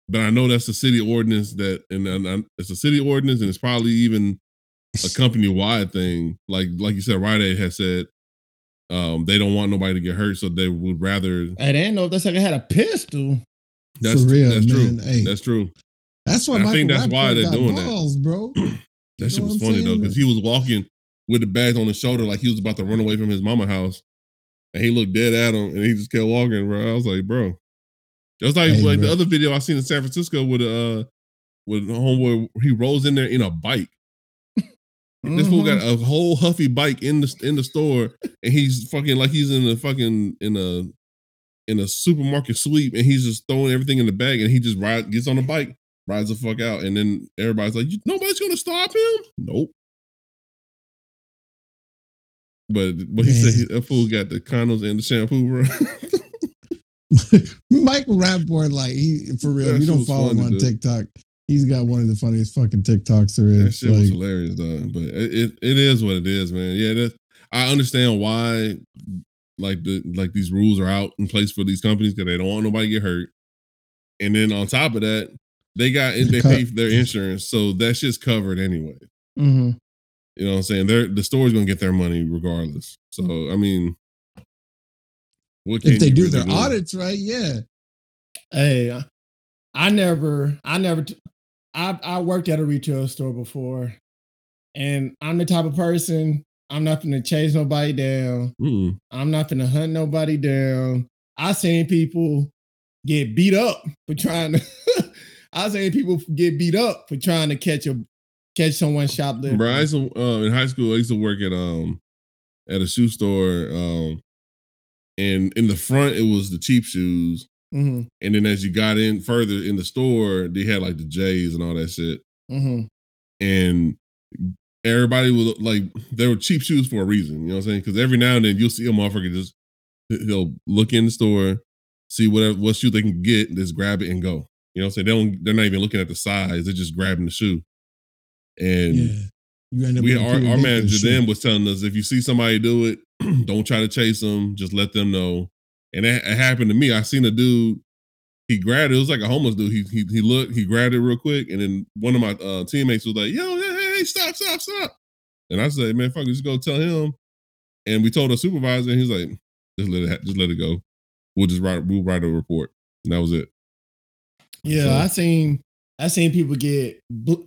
But I know that's a city ordinance that, and, and and it's a city ordinance, and it's probably even a company wide thing. Like like you said, Rite Aid has said um, they don't want nobody to get hurt, so they would rather. Hey, they didn't know if that second had a pistol. That's For real, that's man. true. Hey. That's true. That's why I think that's why they're got doing that. bro. That shit know was what I'm funny though, because he was walking with the bags on his shoulder like he was about to run away from his mama house, and he looked dead at him, and he just kept walking, bro. I was like, bro, it was like Hey, like the other video I seen in San Francisco with uh with a homeboy. He rolls in there in a bike. This fool got Mhm. a whole huffy bike in the in the store, and he's fucking like he's in a fucking in a in a supermarket sweep, and he's just throwing everything in the bag, and he just ride gets on the bike, rides the fuck out, and then everybody's like, nobody's gonna stop him. Nope. But but he said he, that fool got the condoms and the shampoo, bro. Michael Rapaport, like he for real. That you don't follow him on dude. TikTok. He's got one of the funniest fucking TikToks there that is. shit was hilarious, though. But it, it it is what it is, man. Yeah, that I understand why like the like these rules are out in place for these companies because they don't want nobody to get hurt. And then on top of that, they got they Cut. pay for their insurance, so that's just covered anyway. Mhm. You know what I'm saying? They're the store's gonna get their money regardless. So I mean, what can if they you do really their audits right, yeah. Hey, I never, I never, t- I I worked at a retail store before, and I'm the type of person I'm not gonna chase nobody down. Mm-mm. I'm not gonna hunt nobody down. I seen people get beat up for trying to. I seen people get beat up for trying to catch a catch someone shoplifting. Bro, I used to, uh, in high school, I used to work at um at a shoe store. Um, and in the front it was the cheap shoes, hmm and then as you got in further in the store, they had like the J's and all that shit, hmm and everybody was like, they were cheap shoes for a reason. You know what I'm saying? Because every now and then you'll see a motherfucker just he'll look in the store, see whatever what shoe they can get, just grab it and go. You know what I'm saying? They don't. They're not even looking at the size. They're just grabbing the shoe. And Yeah. You end up we our, our manager then was telling us if you see somebody do it, don't try to chase them. Just let them know. And that it happened to me. I seen a dude. He grabbed it. It was like a homeless dude. He he he looked. He grabbed it real quick, and then one of my uh, teammates was like, "Yo, hey, hey, stop, stop, stop!" And I said, "Man, fuck, just go tell him." And we told our supervisor, and he's like, "Just let it, ha- just let it go. We'll just write, we'll write a report." And that was it. Yeah, So- I seen I seen people get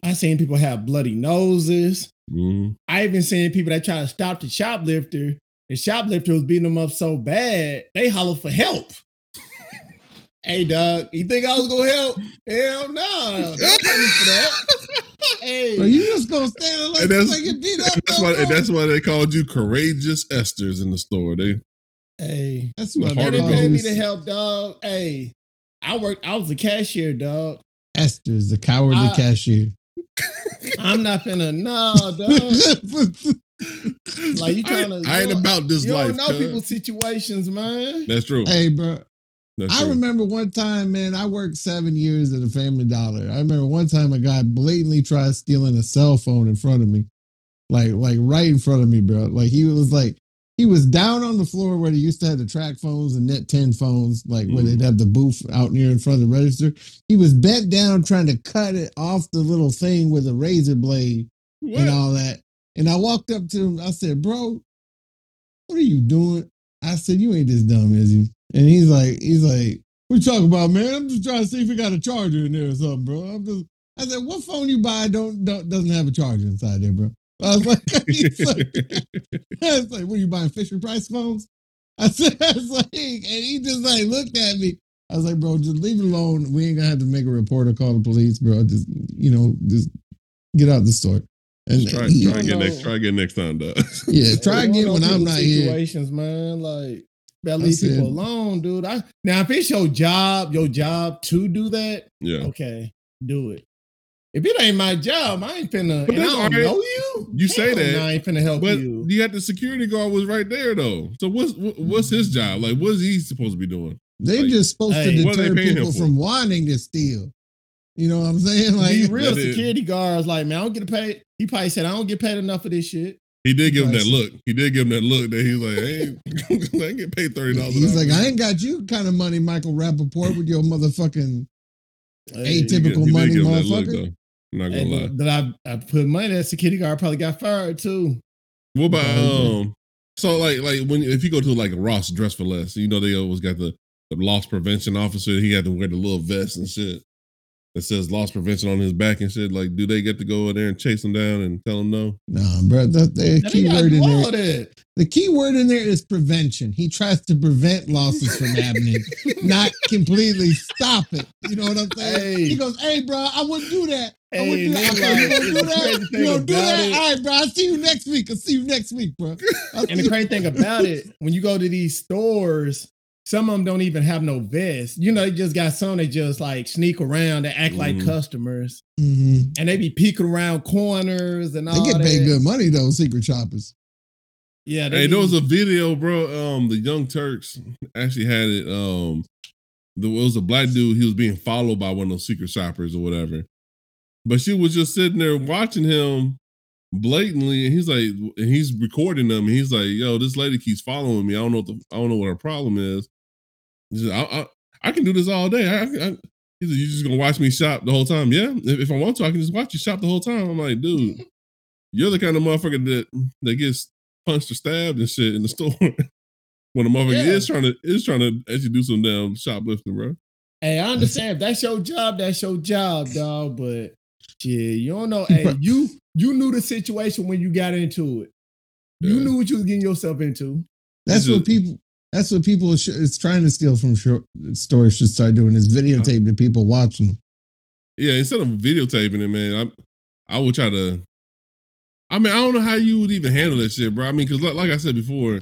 I seen people have bloody noses. Mhm. I even seen people that try to stop the shoplifter. The shoplifter was beating them up so bad they holler for help. hey, dog, you think I was gonna help? Hell no, don't pay me for that. Hey, So you just gonna stand and let And that's- somebody get beat up? And that's why, and that's why they called you courageous Esters in the store. They hey, That's the what they heart they of didn't call pay me you to help, dog. Hey, I worked. I was a cashier, dog. Esters the cowardly I- cashier. I'm not gonna nah, dog. Like, you I, tryna- I ain't about this You life. don't know cuz. people's situations, man. That's true. hey, bro. That's I true. remember one time, man, I worked seven years at a Family Dollar. I remember one time a guy blatantly tried stealing a cell phone in front of me. Like, like right in front of me, bro. Like he was like, he was down on the floor where they used to have the track phones and net 10 phones, like where Mhm. they'd have the booth out near in front of the register. He was bent down trying to cut it off the little thing with a razor blade What? and all that. And I walked up to him. I said, "Bro, what are you doing?" I said, "You ain't this dumb, is you?" And he's like, "He's like, you talking about, man? I'm just trying to see if we got a charger in there or something, bro." I'm just. I said, "What phone you buy don't, don't doesn't have a charger inside there, bro?" I was like, like, I was like, "What are you buying, Fisher Price phones?" I said, "I was like," and he just like looked at me. I was like, "Bro, just leave it alone. We ain't gonna have to make a report or call the police, bro. Just you know, just get out the store." And try, he- try again know. next. Try again next time, dog. yeah, try again when I'm people's not here. Situations, man. Like, better I leave said- people alone, dude. I now if it's your job, your job to do that, Yeah. okay, do it. If it ain't my job, I ain't finna. But and I don't alright. know you. You say that, I ain't finna help But you. you got the security guard was right there though. So what's what's his job? Like, what is he supposed to be doing? They're Like, just supposed hey, to what are they deter people from wanting to steal. You know what I'm saying? Like, Be real That is- security guards, like, man, I don't get paid. He probably said, I don't get paid enough for this shit. He did give him that look. He did give him that look that he's like, I ain't, I ain't get paid thirty dollars. he's like, I ain't got you kind of money, Michael Rapaport, with your motherfucking Hey, Atypical money, motherfucker. though. I'm not hey, gonna lie. but I, I put money that security guard probably got fired too. What about um? So like like when if you go to like Ross Dress for Less, you know they always got the the loss prevention officer. He had to wear the little vest and shit that says loss prevention on his back and shit. Like, do they get to go in there and chase him down and tell him no? Nah, bro. The, the Now, key word in there, that. the key word in there is prevention. He tries to prevent losses from happening, not completely stop it. You know what I'm saying? Hey. He goes, "Hey, bro, I wouldn't do that. I Hey, wouldn't do that. they Okay, you like- gonna do the that? You thing gonna do that? it- All right, bro. I'll see you next week. I'll see you next week, bro. I'll And the see- crazy thing about it, when you go to these stores, some of them don't even have no vest. You know, they just got some that just like sneak around and act like Mhm. customers, Mhm. and they be peeking around corners and all that. They get paid that. good money though, secret shoppers. Yeah, they Hey, be- there was a video, bro. Um, the Young Turks actually had it. Um, there was a black dude. He was being followed by one of those secret shoppers or whatever. But she was just sitting there watching him blatantly, and he's like, and he's recording them. And he's like, "Yo, this lady keeps following me. I don't know. What the, I don't know what her problem is. He's like, I, I, I can do this all day. I, I, he's like, you just gonna watch me shop the whole time? Yeah. If, if I want to, I can just watch you shop the whole time. I'm like, dude, mm-hmm. you're the kind of motherfucker that that gets punched or stabbed and shit in the store. when a motherfucker Yeah. is trying to is trying to actually do some damn shoplifting, bro. Hey, I understand if that's your job, that's your job, dog. But shit, you don't know. Hey, you you knew the situation when you got into it. You Yeah. knew what you was getting yourself into. That's This what is- people. That's what people sh- is trying to steal from short stores should start doing is videotaping the people watching them. Yeah, instead of videotaping it, man, I I would try to. I mean, I don't know how you would even handle that shit, bro. I mean, because like, like I said before,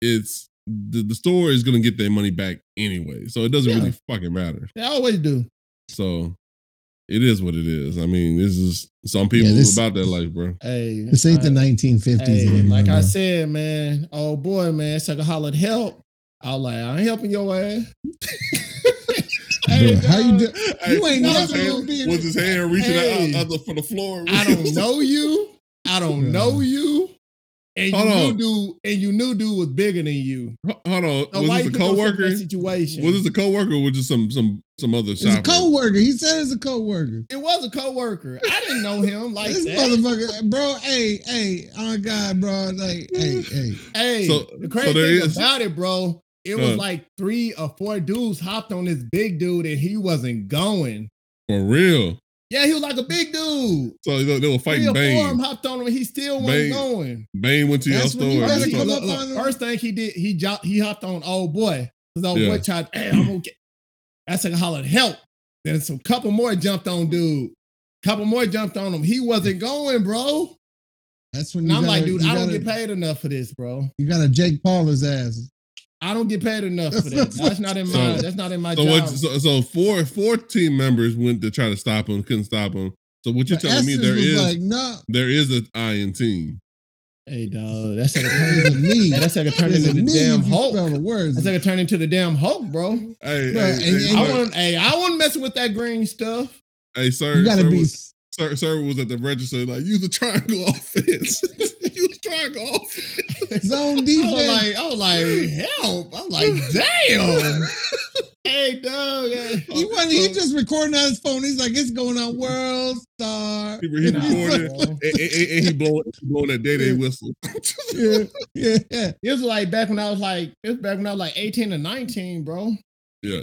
it's the, the store is gonna get their money back anyway, so it doesn't Yeah. really fucking matter. They always do. So it is what it is. I mean, this is some people Yeah, this- about that life, bro. Hey, This ain't the 1950s hey, anymore. like I said, man. Oh boy, man, it's like a hollered help. I was like, I ain't helping your ass. Bro, how you dog, do- You ain't was never his gonna hand, be was his hand reaching Hey. out, out the, for the floor. I don't know you. I don't know you. And Hold you on. knew dude, and you knew dude was bigger than you. Ho- Hold on, So was why this a put yourself in coworker? situation? Was this a coworker or was just some some some other It's a shopper? co-worker. He said it's a co-worker. it was a coworker. I didn't know him like this that. motherfucker, bro. Hey, hey, oh my god, bro. Like, hey, hey. Hey, So- the crazy so thing is- about it, bro, it was Uh. like three or four dudes hopped on this big dude and he wasn't going. For real. Yeah, he was like a big dude. So they, they were fighting or four of Bane. hopped on him and he still wasn't going. Bane went to your That's when you store. better and come you up told- on him. First thing he did, he jo- he hopped on old boy. Cause old Yeah. boy tried, hey, I'm gonna get that's like a hollered help. Then some couple more jumped on dude. Couple more jumped on him. He wasn't going, bro. That's when And I'm like, gotta- dude, you I don't get paid enough for this, bro. You got to Jake Paul his ass. I don't get paid enough for that. That's not in my So- that's not in my So job. what? So, so four four team members went to try to stop him, couldn't stop him. So what you're But telling me Esters there is like, no, there is an I in team. hey dog, that's like a it's turn a me. That's like a turn into the damn Hulk. the words. That's like a turn into the damn Hulk, bro. Hey, Bro, hey, hey, I want hey, I wasn't messing with that green stuff. hey, sir, you gotta sir, be. was, sir, sir was at the register like use the triangle offense. Use the triangle offense. Zone I defense. was like, I was like, help. I'm like, damn. hey, dog. he wasn't. He just recording on his phone. He's like, "It's going on World Star." He, he Nah, recorded and, and- and- and he blowing blowing that day day whistle. yeah, yeah, yeah. It was like back when I was like, it was back when I was like 18 or 19, bro. yeah.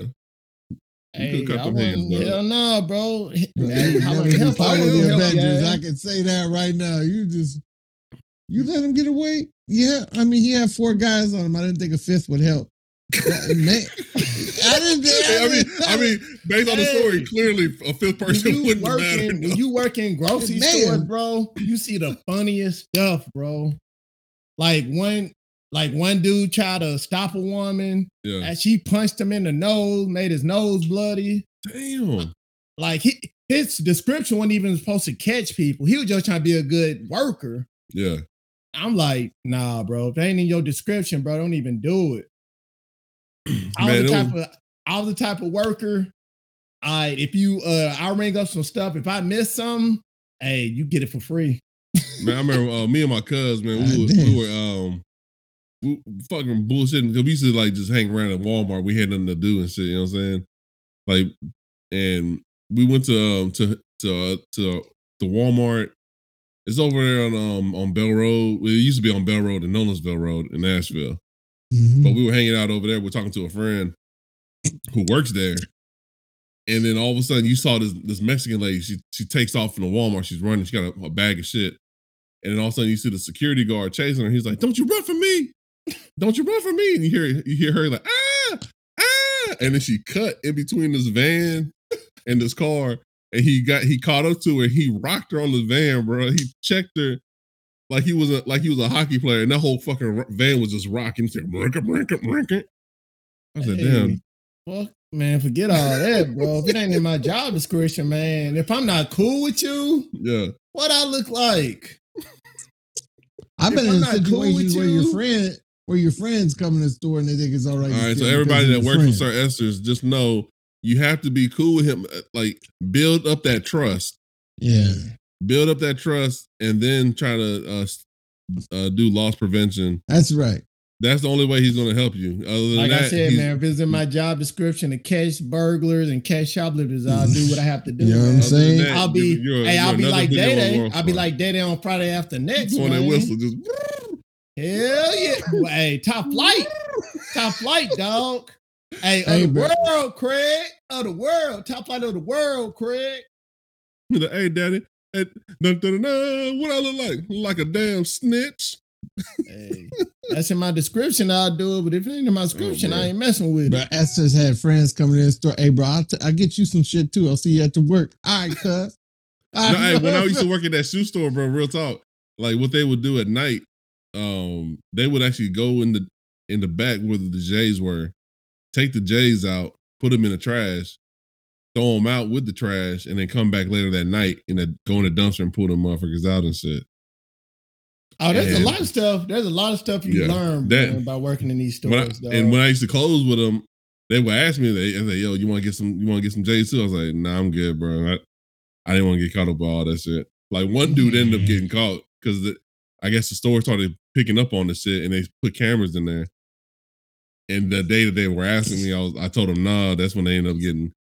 You Hey, could've I hands, hell no, bro. Bro, Hey, you how never about be help? part I of the Avengers. I can say that right now. You just you let him get away. Yeah, I mean he had four guys on him. I didn't think a fifth would help. Man, I didn't. think- I mean, I mean, based on the story, clearly a fifth person you wouldn't working, matter. when you work in grocery Man. stores, bro, you see the funniest stuff, bro. Like one, like one dude tried to stop a woman, yeah. and she punched him in the nose, made his nose bloody. Damn. Like he, his description wasn't even supposed to catch people. He was just trying to be a good worker. Yeah. I'm like, nah, bro. If it ain't in your description, bro, don't even do it. I was Man, the type was- of I was the type of worker. I if you uh I ring up some stuff. If I miss something, hey, you get it for free. Man, I remember uh, me and my cuz, man, we were, we were um we fucking bullshitting because we used to like just hang around at Walmart. We had nothing to do and shit, you know what I'm saying? Like, and we went to um to to uh, to the Walmart. It's over there on um on Bell Road. It used to be on Bell Road and Nolensville Road in Nashville. Mhm. But we were hanging out over there. We're talking to a friend who works there. And then all of a sudden, you saw this this Mexican lady. She she takes off from the Walmart. She's running. She got a, a bag of shit. And then all of a sudden, you see the security guard chasing her. He's like, "Don't you run from me! Don't you run from me!" And you hear you hear her like, "Ah, ah!" And then she cut in between this van and this car. And he got he caught up to her. He rocked her on the van, bro. He checked her like he was a like he was a hockey player, and that whole fucking van was just rocking. He said, "Brink it, brink it, brink it." I said, Hey, "Damn, Fuck, man, forget all that, bro. If it ain't in my job description, man. If I'm not cool with you, yeah, what I look like? I've been in not cool situations with where your you- friend where your friends come in the store and they think it's all right. All to right, so everybody that works your with. Sir Esters, just know you have to be cool with him. uh, Like build up that trust, Yeah, build up that trust, and then try to uh, uh, do loss prevention. that's right. That's the only way he's going to help you. Other than Like that, I said, man, if it's in my job description to catch burglars and catch shoplifters, I'll do what I have to do. You know what I'm man. other than saying? that, I'll be, you- you're- hey, you're I'll be like video Day on Day. I'll be like Day Day on Friday after next. blowing that whistle. Just Hell yeah. Hey, top flight. Top flight, dog. Hey, of the bro. world, Craig. Of the world. Top flight of the world, Craig. Hey, daddy, hey, dun, dun, dun, what I look like? Like a damn snitch. Hey, that's in my description. I'll do it, but if it ain't in my description, bro. I ain't messing with Bro, it. Esters had friends coming in the store. Hey, bro, I'll, t- I'll get you some shit too. I'll see you at the work. All right, cuz. No, hey, when I used to work at that shoe store, bro, real talk, like what they would do at night, um, they would actually go in the in the back where the J's were. Take the J's out, put them in the trash, throw them out with the trash, and then come back later that night and then go in the dumpster and pull them motherfuckers out and shit. Oh, there's And- a lot of stuff. There's a lot of stuff you Yeah, learn that- man, by working in these When I- stores. and when I used to close with them, they would ask me, they say, "Yo, you want to get some? You want to get some J's too?" I was like, "Nah, I'm good, bro. I, I didn't want to get caught up with all that shit." Like one dude ended up mm. getting caught because I guess the store started picking up on the shit and they put cameras in there. And the day that they were asking me, I was I told them, "Nah." That's when they ended up getting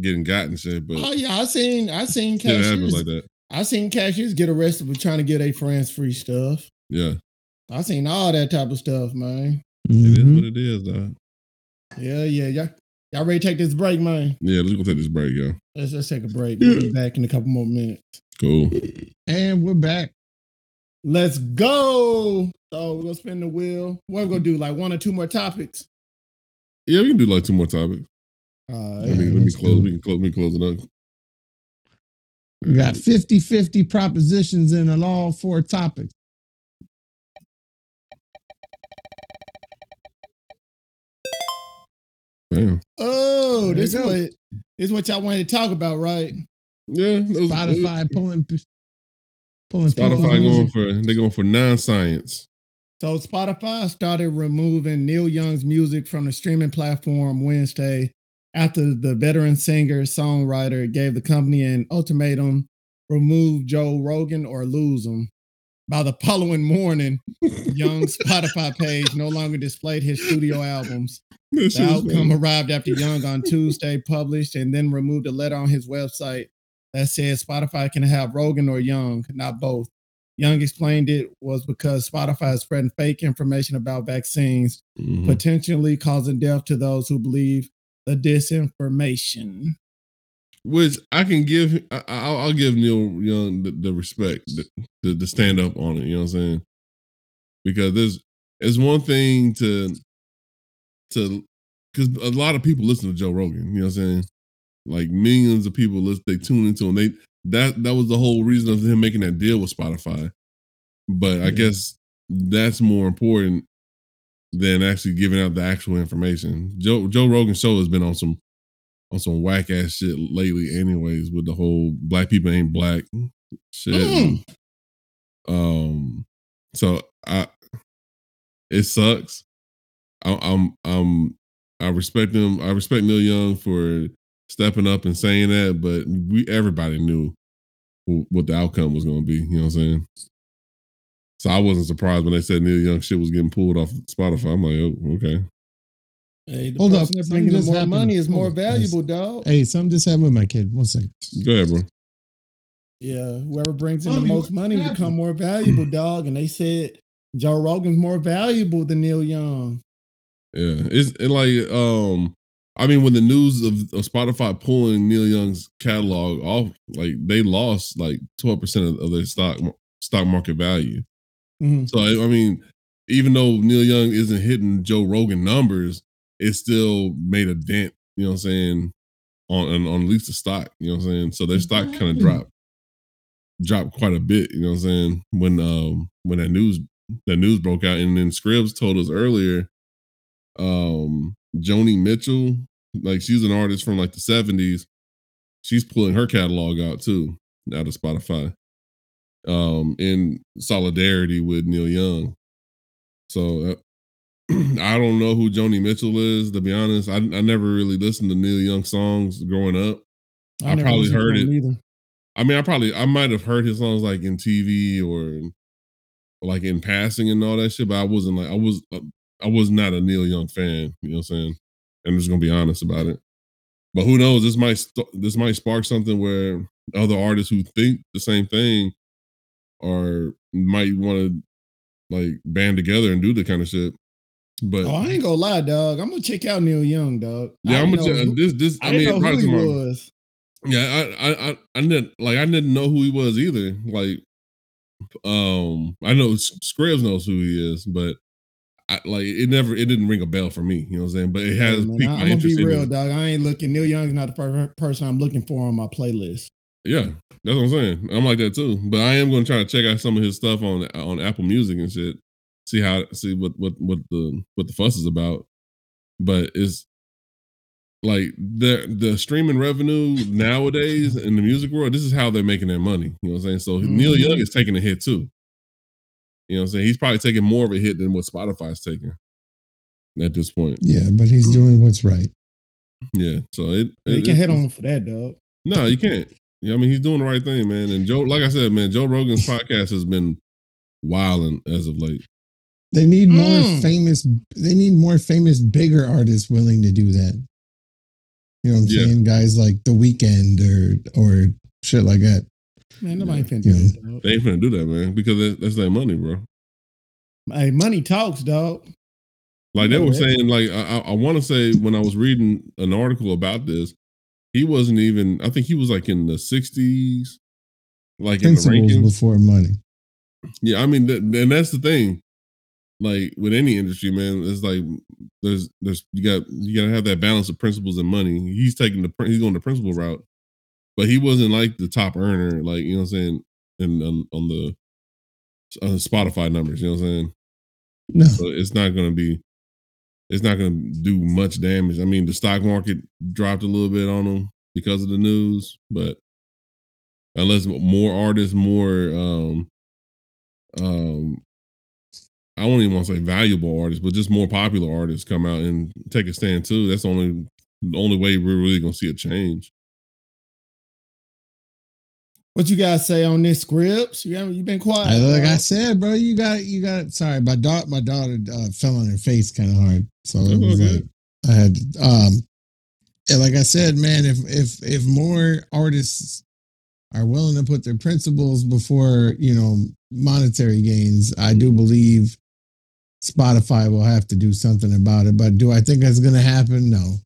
getting got and shit. But oh yeah, I seen I seen cashiers. like that. I seen cashiers get arrested for trying to get a friends free stuff. Yeah, I seen all that type of stuff, man. it is what mm-hmm. it is, dog. Yeah, yeah, yeah. Y'all ready to take this break, man? Yeah, let's go take this break, yo. Let's let's take a break. We'll be back in a couple more minutes. Cool. And we're back. Let's go. So we're gonna spin the wheel. What we gonna do? Like one or two more topics? Yeah, we can do like two more topics. Uh, Let me let me close. We can close. We can close it up. We got 50 50 propositions in on all four topics. Damn. oh, There this is what this is what y'all wanted to talk about, right? Yeah, those- Spotify pulling pulling Spotify going music. for they're going for non-science. So Spotify started removing Neil Young's music from the streaming platform Wednesday after the veteran singer songwriter gave the company an ultimatum: remove Joe Rogan or lose him. By the following morning, Young's Spotify page no longer displayed his studio albums. That The outcome funny. arrived after Young on Tuesday published and then removed a letter on his website that said Spotify can have Rogan or Young, not both. Young explained it was because Spotify is spreading fake information about vaccines, Mhm. potentially causing death to those who believe the disinformation. Which I can give. I, I'll, I'll give Neil Young the, the respect, the, the, the stand up on it. You know what I'm saying? Because there's it's one thing to to because a lot of people listen to Joe Rogan. You know what I'm saying? Like millions of people listen. They tune into him. They that that was the whole reason of him making that deal with Spotify. But I guess that's more important than actually giving out the actual information. Joe Joe Rogan's show has been on some on some whack ass shit lately, anyways, with the whole black people ain't black shit. Mm. Um, so I it sucks. I, I'm I'm I respect him. I respect Neil Young for stepping up and saying that, but we everybody knew wh- what the outcome was going to be. You know what I'm saying? So I wasn't surprised when they said Neil Young shit was getting pulled off Spotify. I'm like, oh, okay. Hey, the Hold up, person that bringing in more happened. money is more Hold on, valuable, dog. Hey, something just happened with my kid. One second. Go ahead, bro. Yeah, whoever brings in the most money happened? become more valuable, dog. And they said Joe Rogan's more valuable than Neil Young. Yeah, it's it like um, I mean, when the news of, of Spotify pulling Neil Young's catalog off, like they lost like twelve percent of, of their stock stock market value. Mhm. So I I mean, even though Neil Young isn't hitting Joe Rogan numbers, it still made a dent. You know what I'm saying? On on, on at least the stock. You know what I'm saying? So their stock kind of Mhm. dropped dropped quite a bit. You know what I'm saying? When um when that news that news broke out, and then Scribs told us earlier, um Joni Mitchell, like she's an artist from like the 70s. She's pulling her catalog out too out of Spotify um, in solidarity with Neil Young. So uh, I don't know who Joni Mitchell is. To be honest, I, I never really listened to Neil Young songs growing up. I never probably heard it. Either. I mean, I probably I might have heard his songs like in TV or like in passing and all that shit, but I wasn't like I was uh, I was not a Neil Young fan. You know what I'm saying? I'm just gonna be honest about it. But who knows? This might st- this might spark something where other artists who think the same thing or might want to like band together and do the kind of shit. But Oh, I ain't gonna lie, dog. I'm gonna check out Neil Young, dog. yeah, I I'm gonna check- who- this this. I, I mean, who probably he tomorrow. was. Yeah, I, I, I, I didn't like. I didn't know who he was either. Like, um, I know S- Scribs knows who he is, but I like it. Never, it didn't ring a bell for me. You know what I'm saying? But it has Hey, man, I, am gonna be real, dog. I ain't looking. Neil Young's not the per- person I'm looking for on my playlist. Yeah, that's what I'm saying. I'm like that too. But I am going to try to check out some of his stuff on on Apple Music and shit. see how see what what what the what the fuss is about. But it's like the the streaming revenue nowadays in the music world, this is how they're making their money. You know what I'm saying? So Neil Mhm. Young is taking a hit too. You know what I'm saying? He's probably taking more of a hit than what Spotify's taking at this point. Yeah, but he's doing what's right. Yeah. So it, You it- can hit it's- on for that, dog. No, you can't. Yeah, I mean he's doing the right thing, man. And Joe, like I said, man, Joe Rogan's podcast has been wilding as of late. They need more Mm. famous. They need more famous, bigger artists willing to do that. You know what I'm Yeah. saying? Guys like The Weeknd or or shit like that. Man, nobody Yeah. finna do that, dog. They ain't finna do that, man, because that, that's their money, bro. Hey, money talks, dog. Like they were saying, like I, I want to say when I was reading an article about this, he wasn't even. I think he was like in the sixties, like in the Principles rankings. before money. Yeah, I mean, th- and that's the thing. Like with any industry, man, it's like there's there's you got you got to have that balance of principles and money. He's taking the he's going the principal route, but he wasn't like the top earner, like you know what I'm saying, and on, on the on Spotify numbers. You know what I'm saying? No, So it's not going to be, it's not going to do much damage. I mean, the stock market dropped a little bit on them because of the news, but unless more artists, more, um, um, I don't even want to say valuable artists, but just more popular artists come out and take a stand too. That's the only, the only way we're really going to see a change. What you guys say on this Scribs? You haven't you been quiet? I, like I said, bro, you got you got. Sorry, my daughter, my daughter uh, fell on her face kind of hard, so it was all like I had. um And like I said, man, if if if more artists are willing to put their principles before you know monetary gains, I do believe Spotify will have to do something about it. But do I think that's going to happen? No.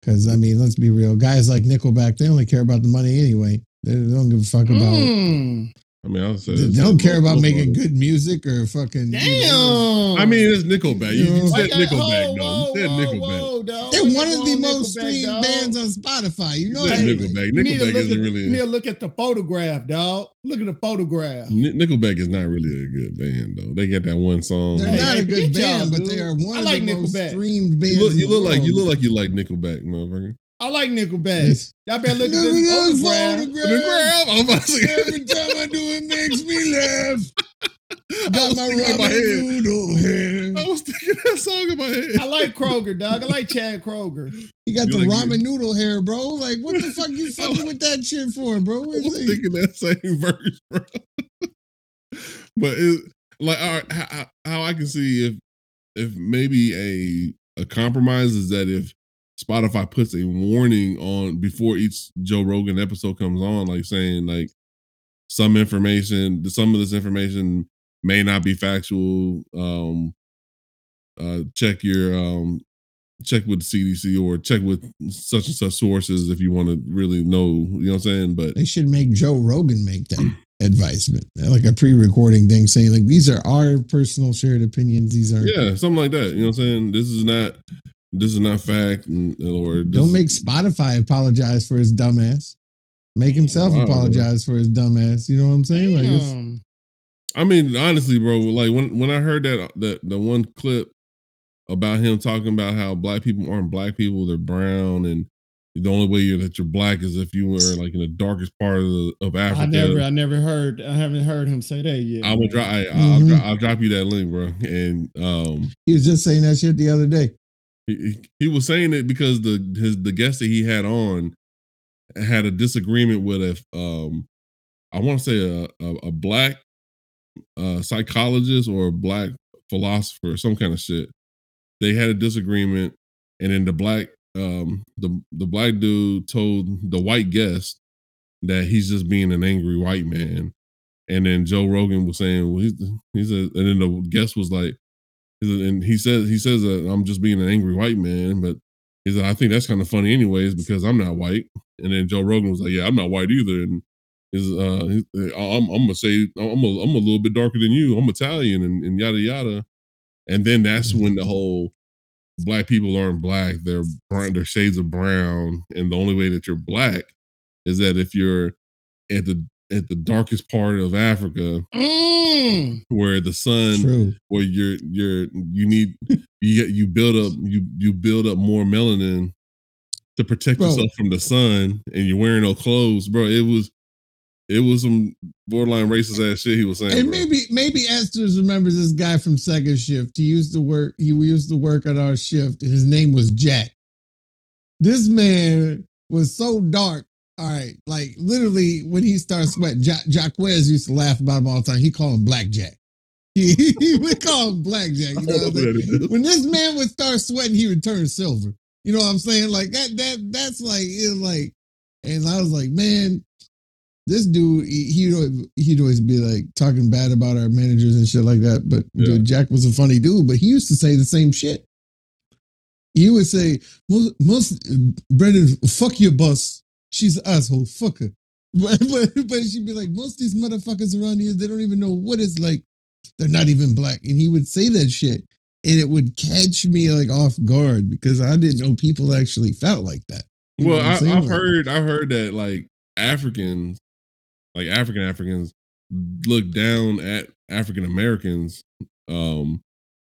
Because I mean, let's be real. Guys like Nickelback, they only care about the money anyway. They don't give a fuck about. Mm, I mean, I'll say They don't care about most making good music or fucking. damn. you know, I mean, it's Nickelback. You, you Why said Why Nickelback, whoa, though. You said Nickelback. whoa, dog. they're one of the most Nickelback, streamed bands on Spotify. You know You that. Nickelback. You need to Nickelback look isn't at, really. You need to look at the photograph, dog. Look at the photograph. Ni- Nickelback is not really a good band though. They get that one song. They're Hey, not a good get y'all, band, but they are one I of like the most Nickelback. streamed bands. you look, you look like you look like you like Nickelback, motherfucker. I like Nickelback. Y'all better look at Look this at this photograph. photograph. I'm about to say, Every time I do it makes me laugh. I Got was my thinking in my head. noodle hair. I was thinking that song in my head. I like Kroeger, dog. I like Chad Kroeger. He got You the like ramen it? noodle hair, bro. Like, what the fuck you fucking with that shit for, bro? I It's was like- thinking that same verse, bro. but it, like, all right, how, how I can see if if maybe a a compromise is that if Spotify puts a warning on before each Joe Rogan episode comes on, like saying like some information, some of this information may not be factual. Um, uh, check your um, check with the CDC or check with such and such sources if you want to really know. You know what I'm saying? But They should make Joe Rogan make that advisement, like a pre-recording thing, saying like these are our personal shared opinions. These are yeah, something like that. You know what I'm saying? This is not this is not fact, or Don't make Spotify apologize for his dumbass. Make himself Wow. apologize for his dumbass. You know what I'm saying? Like, it's- I mean, honestly, bro, like when when I heard that that the one clip about him talking about how black people aren't black people, they're brown, and the only way you're that you're black is if you were like in the darkest part of, the, of Africa. I never, I never heard, I haven't heard him say that yet. I will drop. I, I'll, Mhm. dro- I'll drop you that link, bro. And um, he was just saying that shit the other day. He, he- was saying it because the his the guest that he had on had a disagreement with a um I want to say a, a a black uh psychologist or a black philosopher, some kind of shit. They had a disagreement, and then the black um the the black dude told the white guest that he's just being an angry white man. And then Joe Rogan was saying, well, he's, he's a, and then the guest was like, and he says he says that I'm just being an angry white man, but he said I think that's kind of funny anyways because I'm not white. And then Joe Rogan was like, yeah, I'm not white either, and is uh, he- I'm I'm gonna say I'm a I'm a little bit darker than you. I'm Italian and, and yada yada. And then that's when the whole black people aren't black; they're brown, they're shades of brown, and the only way that you're black is that if you're at the at the darkest part of Africa Mm. where the sun True. where you're you're you need you get you build up you you build up more melanin to protect Bro. yourself from the sun and you're wearing no clothes, bro. It was it was some borderline racist ass shit he was saying. And bro. maybe maybe Esters remembers this guy from second shift. He used to work. He used to work at our shift, his name was Jack. This man was so dark. All right, like literally when he started sweating, Jack Jacquez used to laugh about him all the time. He called him Blackjack. He, he would call him Blackjack. You know what I'm saying? when this man would start sweating, he would turn silver. You know what I'm saying? Like that, that, that's like, it like, and I was like, man, this dude, he, he'd, always, he'd always be like talking bad about our managers and shit like that. But Yeah. dude, Jack was a funny dude, but he used to say the same shit. He would say, most, most Brendan, fuck your boss. She's an asshole. Fuck her. But, but, but she'd be like, most of these motherfuckers around here, they don't even know what it's like. They're not even black. And he would say that shit. And it would catch me like off guard because I didn't know people actually felt like that. You Well, I? I've Like, heard I've heard that like Africans, like African Africans, look down at African Americans um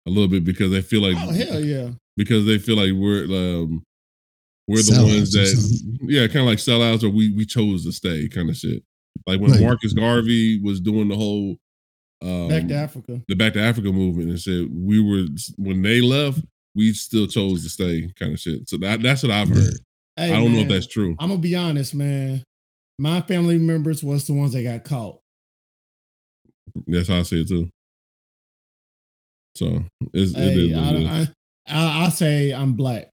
a little bit because they feel like Oh hell yeah. because they feel like we're um we're the Sellouts ones that yeah kind of like sellouts or we we chose to stay kind of shit. Like when Like- Marcus Garvey was doing the whole um, Back to Africa. the Back to Africa movement and said we were when they left we still chose to stay kind of shit. So that that's what I've heard. Hey, I don't know if that's true. I'm gonna be honest, man. My family members was the ones that got caught. That's how I see it too. So it's, Hey, is what it is. I, I, I, I say I'm black.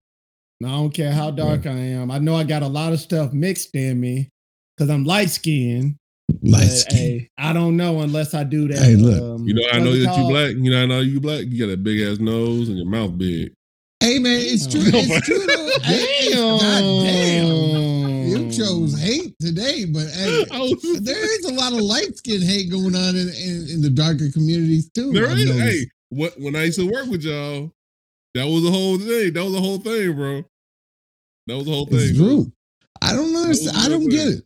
Now, I don't care how dark I am. I know I got a lot of stuff mixed in me because I'm light skinned. Light skin. hey, I don't know unless I do that. Hey, look. um, You know, I know what's it that you black. You know, I know you black. You got a big ass nose and your mouth big. Hey man, it's true. Damn. It's true though. Hey, God damn. You chose hate today, but hey, I was- there is a lot of light skin hate going on in, in, in the darker communities too. there I've is. noticed. Hey, what when I used to work with y'all, that was the whole thing. That was the whole thing, bro. That was the whole thing. It's bro. I don't understand. I don't get it.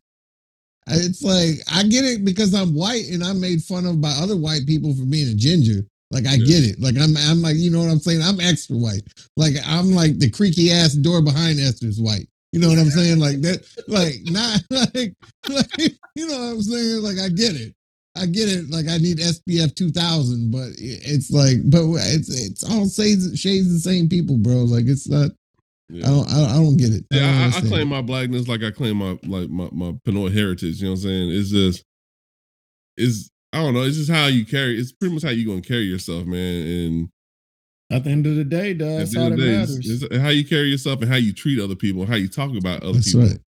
It's like I get it because I'm white and I'm made fun of by other white people for being a ginger. Like I Yeah. get it. Like I'm I'm like, you know what I'm saying? I'm extra white. Like I'm like the creaky ass door behind Esters white. You know what I'm saying? Like that, like not like, like you know what I'm saying? Like I get it. I get it. Like I need SPF 2000, but it's like, but it's it's all shades shades the same people, bro. Like it's not. Yeah. I don't. I don't, I don't get it. I Yeah, I, I understand. claim my blackness like I claim my like my my Pinoy heritage. You know what I'm saying? It's just, it's I don't know. It's just how you carry. It's pretty much how you gonna carry yourself, man. And At the end of the day, at does how end that of the day, matters. it's, it's how you carry yourself and how you treat other people, how you talk about other That's people, right.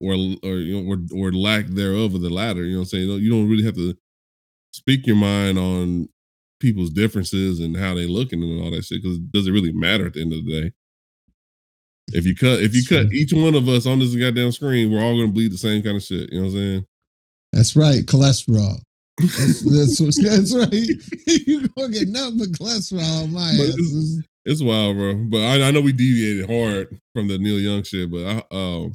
or or you know, or or lack thereof of the latter. You know what I'm saying? You don't- You don't really have to speak your mind on people's differences and how they looking and all that shit because it doesn't really matter at the end of the day. If you cut, if you That's cut each one of us on this goddamn screen, we're all gonna bleed the same kind of shit. You know what I'm saying? That's right. Cholesterol. That's, that's, that's right. you gonna get nothing but cholesterol on my it's- It's wild, bro. But I, I know we deviated hard from the Neil Young shit, but I, um,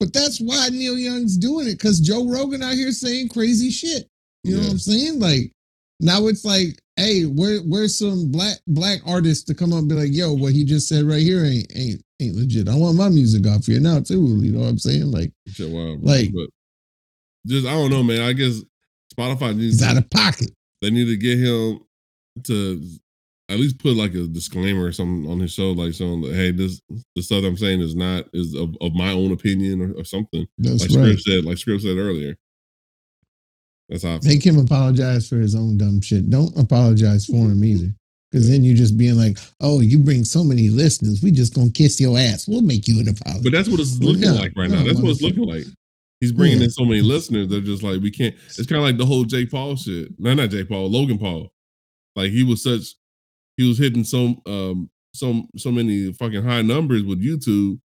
But that's why Neil Young's doing it because Joe Rogan out here saying crazy shit. You know what I'm saying? Like now it's like, hey, where where's some black black artists to come up and be like, yo, what he just said right here ain't ain't ain't legit. I want my music off here now too. You know what I'm saying? Like wild. Like- but just I don't know, man. I guess Spotify needs he's out of pocket. they need to get him to at least put like a disclaimer or something on his show, like that hey, this the stuff I'm saying is not is of, of my own opinion or, or something. That's like right. Scribs said, like Scribs said earlier. That's feel. Make him apologize for his own dumb shit. Don't apologize for him either. Because then you're just being like, oh, you bring so many listeners. We just gonna kiss your ass. We'll make you an apology. But that's what it's looking no, like right no, now. That's what it's looking like. He's bringing Yeah. in so many listeners. They're just like we can't. It's kind of like the whole Jay Paul shit. No, not Jake Paul. Logan Paul. Like he was such. He was hitting so um so so many fucking high numbers with YouTube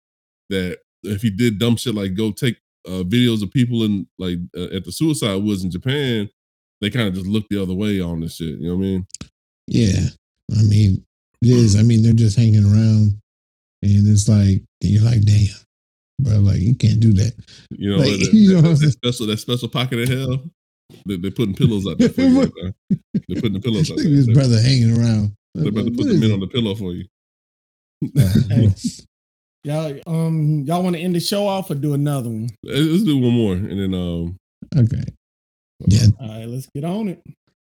that if he did dumb shit like go take uh, videos of people in like uh, at the suicide woods in Japan, they kind of just look the other way on this shit. You know what I mean? yeah. I mean, it is. I mean, they're just hanging around. And it's like, you're like, damn. bro. Like you can't do that. You know, Like, that, you know that- what I'm that special that special pocket of hell. They, they're putting pillows out there for you. Right now. They're putting the pillows out there. his brother hanging around. they're about to put the men on the pillow for you. y'all, um, y'all want to end the show off or do another one? Let's do one more, and then um, okay. Yeah, All right, let's get on it.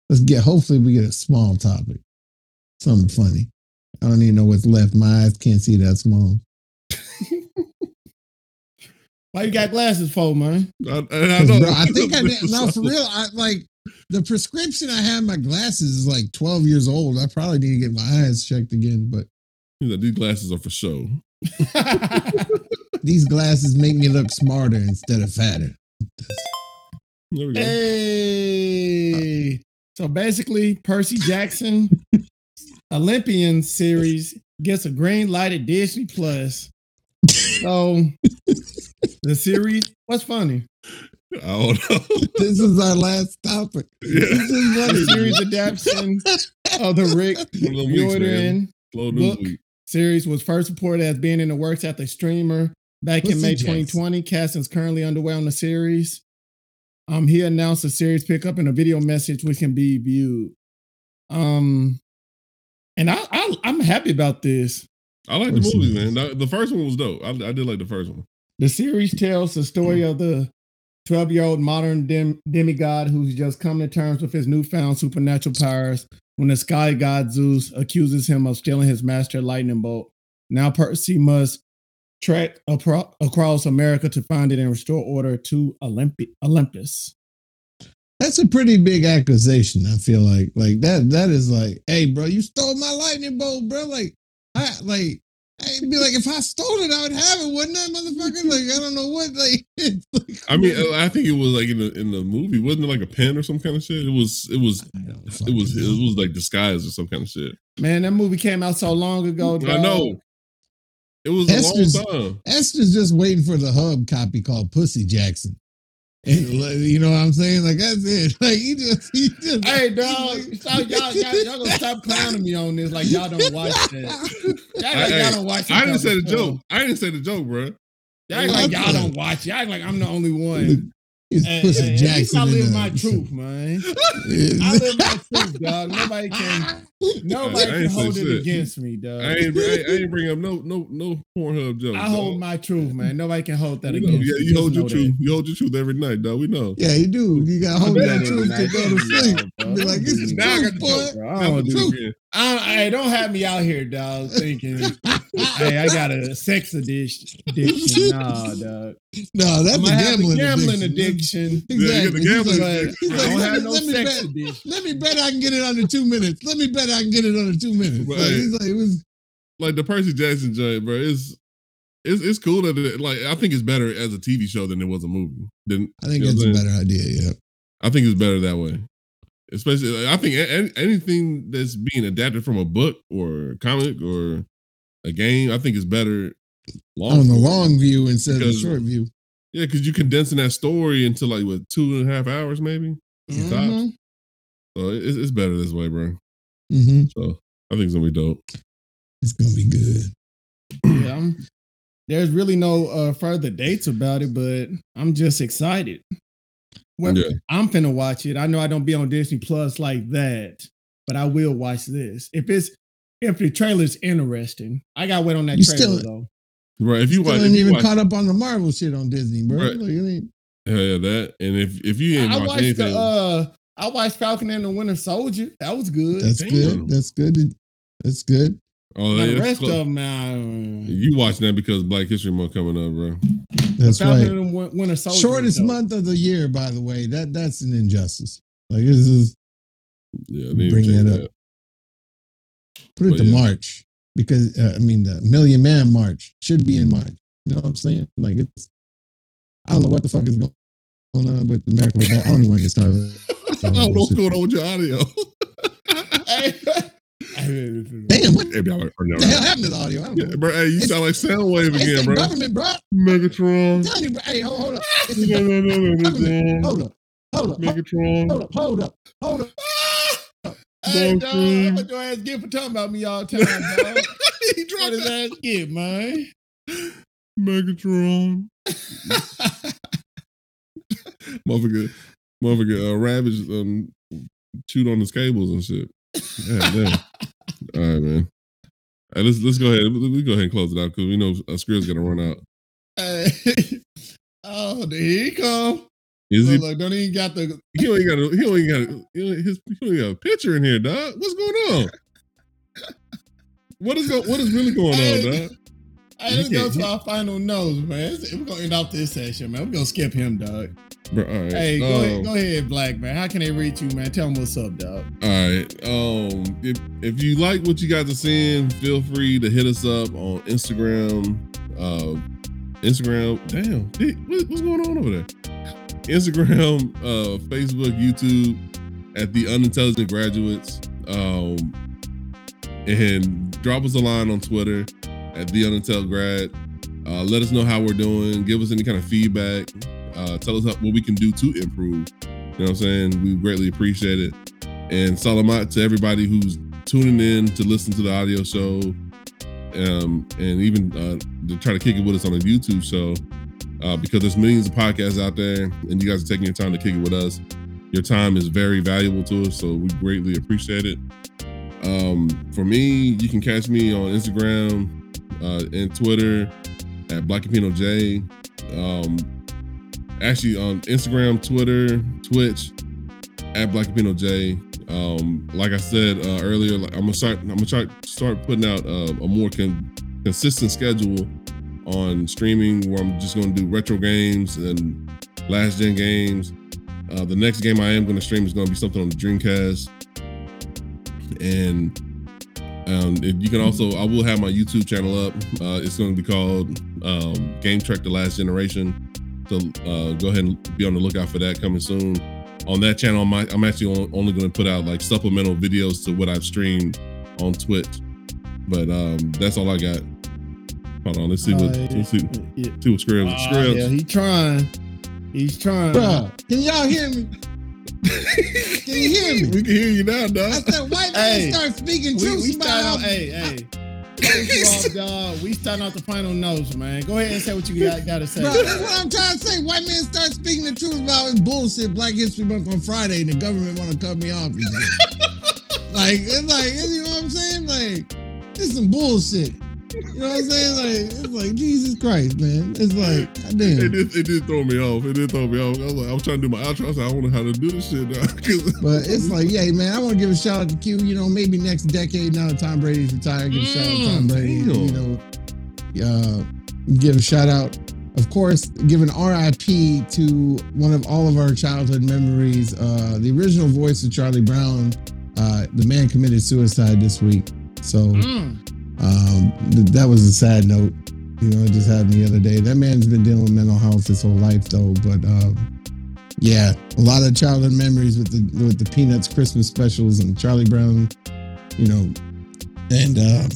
let's get. Hopefully, we get a small topic, something funny. I don't even know what's left. My eyes can't see that small. Why you got glasses for, man? I, and I 'Cause, know. bro, I think I did. No, for real. I like the prescription I have. My glasses is like twelve years old. I probably need to get my eyes checked again. But He's like, These glasses are for show. these glasses make me look smarter instead of fatter. There we go. hey, so basically, Percy Jackson Olympian series gets a green light at Disney Plus. So the series, what's funny? I don't know. This is our last topic. yeah. This is The funny. series adaptation of the Rick One of weeks, man. Riordan Slow news book. week. Series was first reported as being in the works at the streamer back in May Jackson. 2020. Casting is currently underway on the series. Um, he announced the series pickup in a video message which can be viewed. Um, and I, I I'm happy about this. I like the Pussy movies, man. The- The first one was dope. I, I did like the first one. The series tells the story of the 12 year old modern dem- demigod who's just come to terms with his newfound supernatural powers when the sky god Zeus accuses him of stealing his master lightning bolt. Now Percy must trek apro- across America to find it and restore order to Olympi- Olympus. That's a pretty big accusation. I feel like like that. That is like, hey, bro, you stole my lightning bolt, bro. Like, I like. I'd be like, if I stole it, I would have it, wouldn't I, motherfucker? Like, I don't know what. Like, like I mean, I think it was like in the in the movie, wasn't it like a pen or some kind of shit? It was it was I don't it fucking was it was like disguised or some kind of shit. Man, that movie came out so long ago. I know. It was Esters- a long time. Esters just waiting for the hub copy called Pussy Jackson. And, like, you know what I'm saying? Like that's it. Like he just, he just. Hey, dog, stop, y'all, y'all, y'all gonna stop clowning me on this like y'all don't watch that. Y'all act like I- y'all don't watch I didn't say the stuff. joke. I didn't say the joke, bro. Y'all like y'all don't watch. Y'all like I'm the only one. He's Hey, Pussy hey, at Jackson. I live my truth, man. I live my truth, dog. Nobody can, nobody I can ain't say hold it shit. against me, dog. I ain't, I I ain't bring up no no no Pornhub jokes. I hold dog. my truth, man. Nobody can hold that We know. against Yeah, me. you hold your truth. that. You hold your truth every night, dog. We know. Yeah, you do. You got to hold I that truth that to go to sleep. Nah, bro. Be like, this is Now I got truth, the boy. I don't do do it truth. I, don't have me out here, dog, thinking, hey, I got a sex addiction. addiction. Nah, dog. No, that's I a might a gambling, gambling addiction. addiction. Yeah, you got Exactly. the He's gambling like- addiction. he's I don't let have no let me sex bet- addiction. Let me bet I can get it under two minutes. Let me bet I can get it under two minutes. But Like, like, it was Like the Percy Jackson joint, bro. It's it's it's cool that it, like I think it's better as a TV show than it was a movie. Than I think you know that's a better idea. Yeah. I think it's better that way. Especially, I think a- anything that's being adapted from a book or a comic or a game, I think is better. Long On the long view instead of the short view. yeah, because you're condensing that story into like what two and a half hours, maybe. Mhm. So it's, it's better this way, bro. Hmm So I think it's gonna be dope. It's gonna be good. Yeah, I'm, there's really no uh, further dates about it, but I'm just excited. Well, Yeah. I'm finna watch it. I know I don't be on Disney Plus like that, but I will watch this. If it's if the trailer's interesting, I gotta wait on that You trailer still- though. Right? If you Still watch, ain't even watch caught up on the Marvel shit on Disney, bro. Right. Like, it ain't, yeah, yeah, that, and if if you ain't I watch watched anything, the uh I watched Falcon and the Winter Soldier. That was good. that's Damn. good. That's good. That's good. oh, the rest close. of them now. you watching that because Black History Month coming up, bro. That's Falcon right. and Winter Soldier. Shortest though. month of the year, by the way. That that's an injustice. Like this is Yeah, they Bring change that up. put it But to yeah. March because uh, I mean the Million Man March should be in March. You know what I'm saying? Like it's I don't know what the fuck is going on with America. With that. I don't even want to get started. I don't know what's going on with your audio. Damn, what Hey, y'all are- y'all the hell are- happened to the audio? I don't Yeah, know. bro, hey, you It's- sound like Soundwave It's again, the bro. government, bro. Megatron. I'm telling you, bro. Hey, hold, hold up. It's the government. Hold up. Hold up. Megatron. Hold up. Hold up. Hold up. Hold up. Hey, Dog dog, food. I'm gonna your ass get for talking about me all the time, dog. he what dropped his that. ass get, man? Megatron. motherfucker, motherfucker, uh, Ravage um, chewed on his cables and shit. Yeah, damn. All right, man. All right, let's let's go ahead. We go ahead and close it out because we know uh, Skrill's gonna run out. Hey. oh, there he come. Is he? Look, don't even got the. He only got a, he only got a, his he only got a picture in here, dog. What's going on? What is go, what is really going on, dog? Hey, let's go to our final notes, man. We're gonna end off this session, man. We're gonna skip him, dog. Bro, all right. Hey, go, um, ahead, go ahead, Black man. How can they reach you, man? Tell them what's up, dog. All right. Um, if if you like what you guys are seeing, feel free to hit us up on Instagram. Uh, Instagram. Damn, what- what's going on over there? Instagram, uh, Facebook, YouTube, at the Unintelligent Graduates. Um, and drop us a line on Twitter at the Unintel Grad. Uh, let us know how we're doing. Give us any kind of feedback. Uh, tell us how, what we can do to improve. You know what I'm saying? We greatly appreciate it. And salamat to everybody who's tuning in to listen to the audio show, um, and even uh, to try to kick it with us on the YouTube show, uh, because there's millions of podcasts out there, and you guys are taking your time to kick it with us. Your time is very valuable to us, so we greatly appreciate it. Um, for me, you can catch me on Instagram uh, and Twitter at Blackipino Jay. Um, actually, on Instagram, Twitter, Twitch at Blackipino Jay. Um, like I said uh, earlier, like, I'm gonna start. I'm gonna try start putting out uh, a more con- consistent schedule on streaming, where I'm just gonna do retro games and last gen games. Uh, the next game I am gonna stream is gonna be something on the Dreamcast, and um, you can also, I will have my YouTube channel up. Uh, it's going to be called um, Game Trek: The Last Generation. So uh, go ahead and be on the lookout for that coming soon. On that channel, I'm, I'm actually only going to put out like supplemental videos to what I've streamed on Twitch. But um, that's all I got. Hold on, let's see what Uh, let's see, yeah. see what Skrill. Ah, Skrill. yeah, he trying. He's trying. Bruh, can y'all hear me? Can you hear me? We can hear you now, I said, white Hey, man start speaking we, truth we start off. Hey, hey. First of we starting off the final notes, man. Go ahead and say what you got, to say. Bro, that's what I'm trying to say. White man start speaking the truth about his bullshit. Black History Month on Friday, and the government want to cut me off. like it's like you know what I'm saying? Like this is some bullshit. You know what I'm saying? Like it's like Jesus Christ, man. It's like It did, it did throw me off. It did throw me off. I was like, I was trying to do my outro. I said, I don't know how to do this shit now. But it's like, yeah, man, I want to give a shout out to Q. You know, maybe next decade now that Tom Brady's retired, give a shout out to Tom Mm, Brady. damn. You know, uh, give a shout out, of course, give an RIP to one of all of our childhood memories. Uh, the original voice of Charlie Brown. Uh, the man committed suicide this week. So Mm. Um, th- that was a sad note. You know, it just happened the other day. That man's been dealing with mental health his whole life, though. But um, yeah, a lot of childhood memories with the with the Peanuts Christmas specials and Charlie Brown. You know, and um,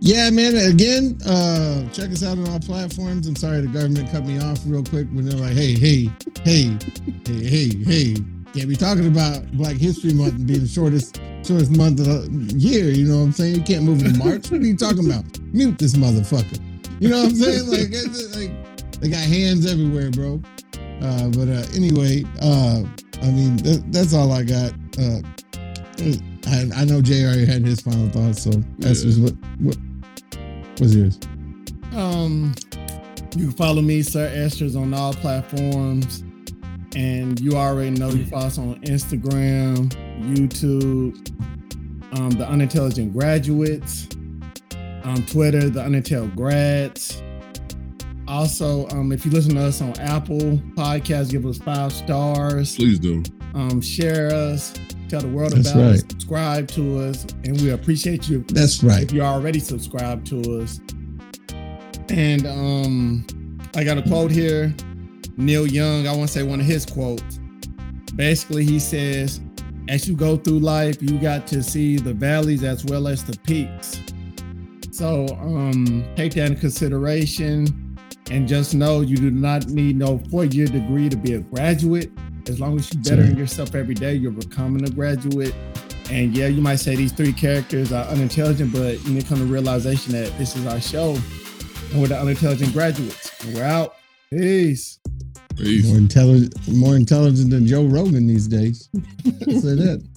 yeah, man. Again, uh, check us out on all platforms. I'm sorry the government cut me off real quick when they're like, "Hey, hey, hey, hey, hey, hey." Can't be talking about Black History Month being the shortest shortest month of the year. You know what I'm saying? You can't move in March. What are you talking about? Mute this motherfucker. You know what I'm saying? Like, it's like they got hands everywhere, bro. Uh, but uh, anyway, uh, I mean that, that's all I got. Uh, I, I know Jay already had his final thoughts, so that's Yeah. what what was yours. Um, you can follow me, Sir Esters, on all platforms. And you already know you follow us on Instagram, YouTube, um, the unintelligent graduates, on Twitter, the unintel grads. Also, um, if you listen to us on Apple Podcasts, give us five stars, Please do. um, share us, tell the world That's about us, subscribe to us, and we appreciate you That's right. if you already subscribed to us. And um, I got a quote here. Neil Young, I want to say one of his quotes. Basically, he says, as you go through life, you got to see the valleys as well as the peaks. So um, take that into consideration and just know you do not need no four-year degree to be a graduate. As long as you're bettering yourself every day, you're becoming a graduate. And yeah, you might say these three characters are unintelligent, but you need to come to realization that this is our show. and we're the unintelligent graduates. We're out. Peace. Peace. More intelligent, more intelligent than Joe Rogan these days. Say that.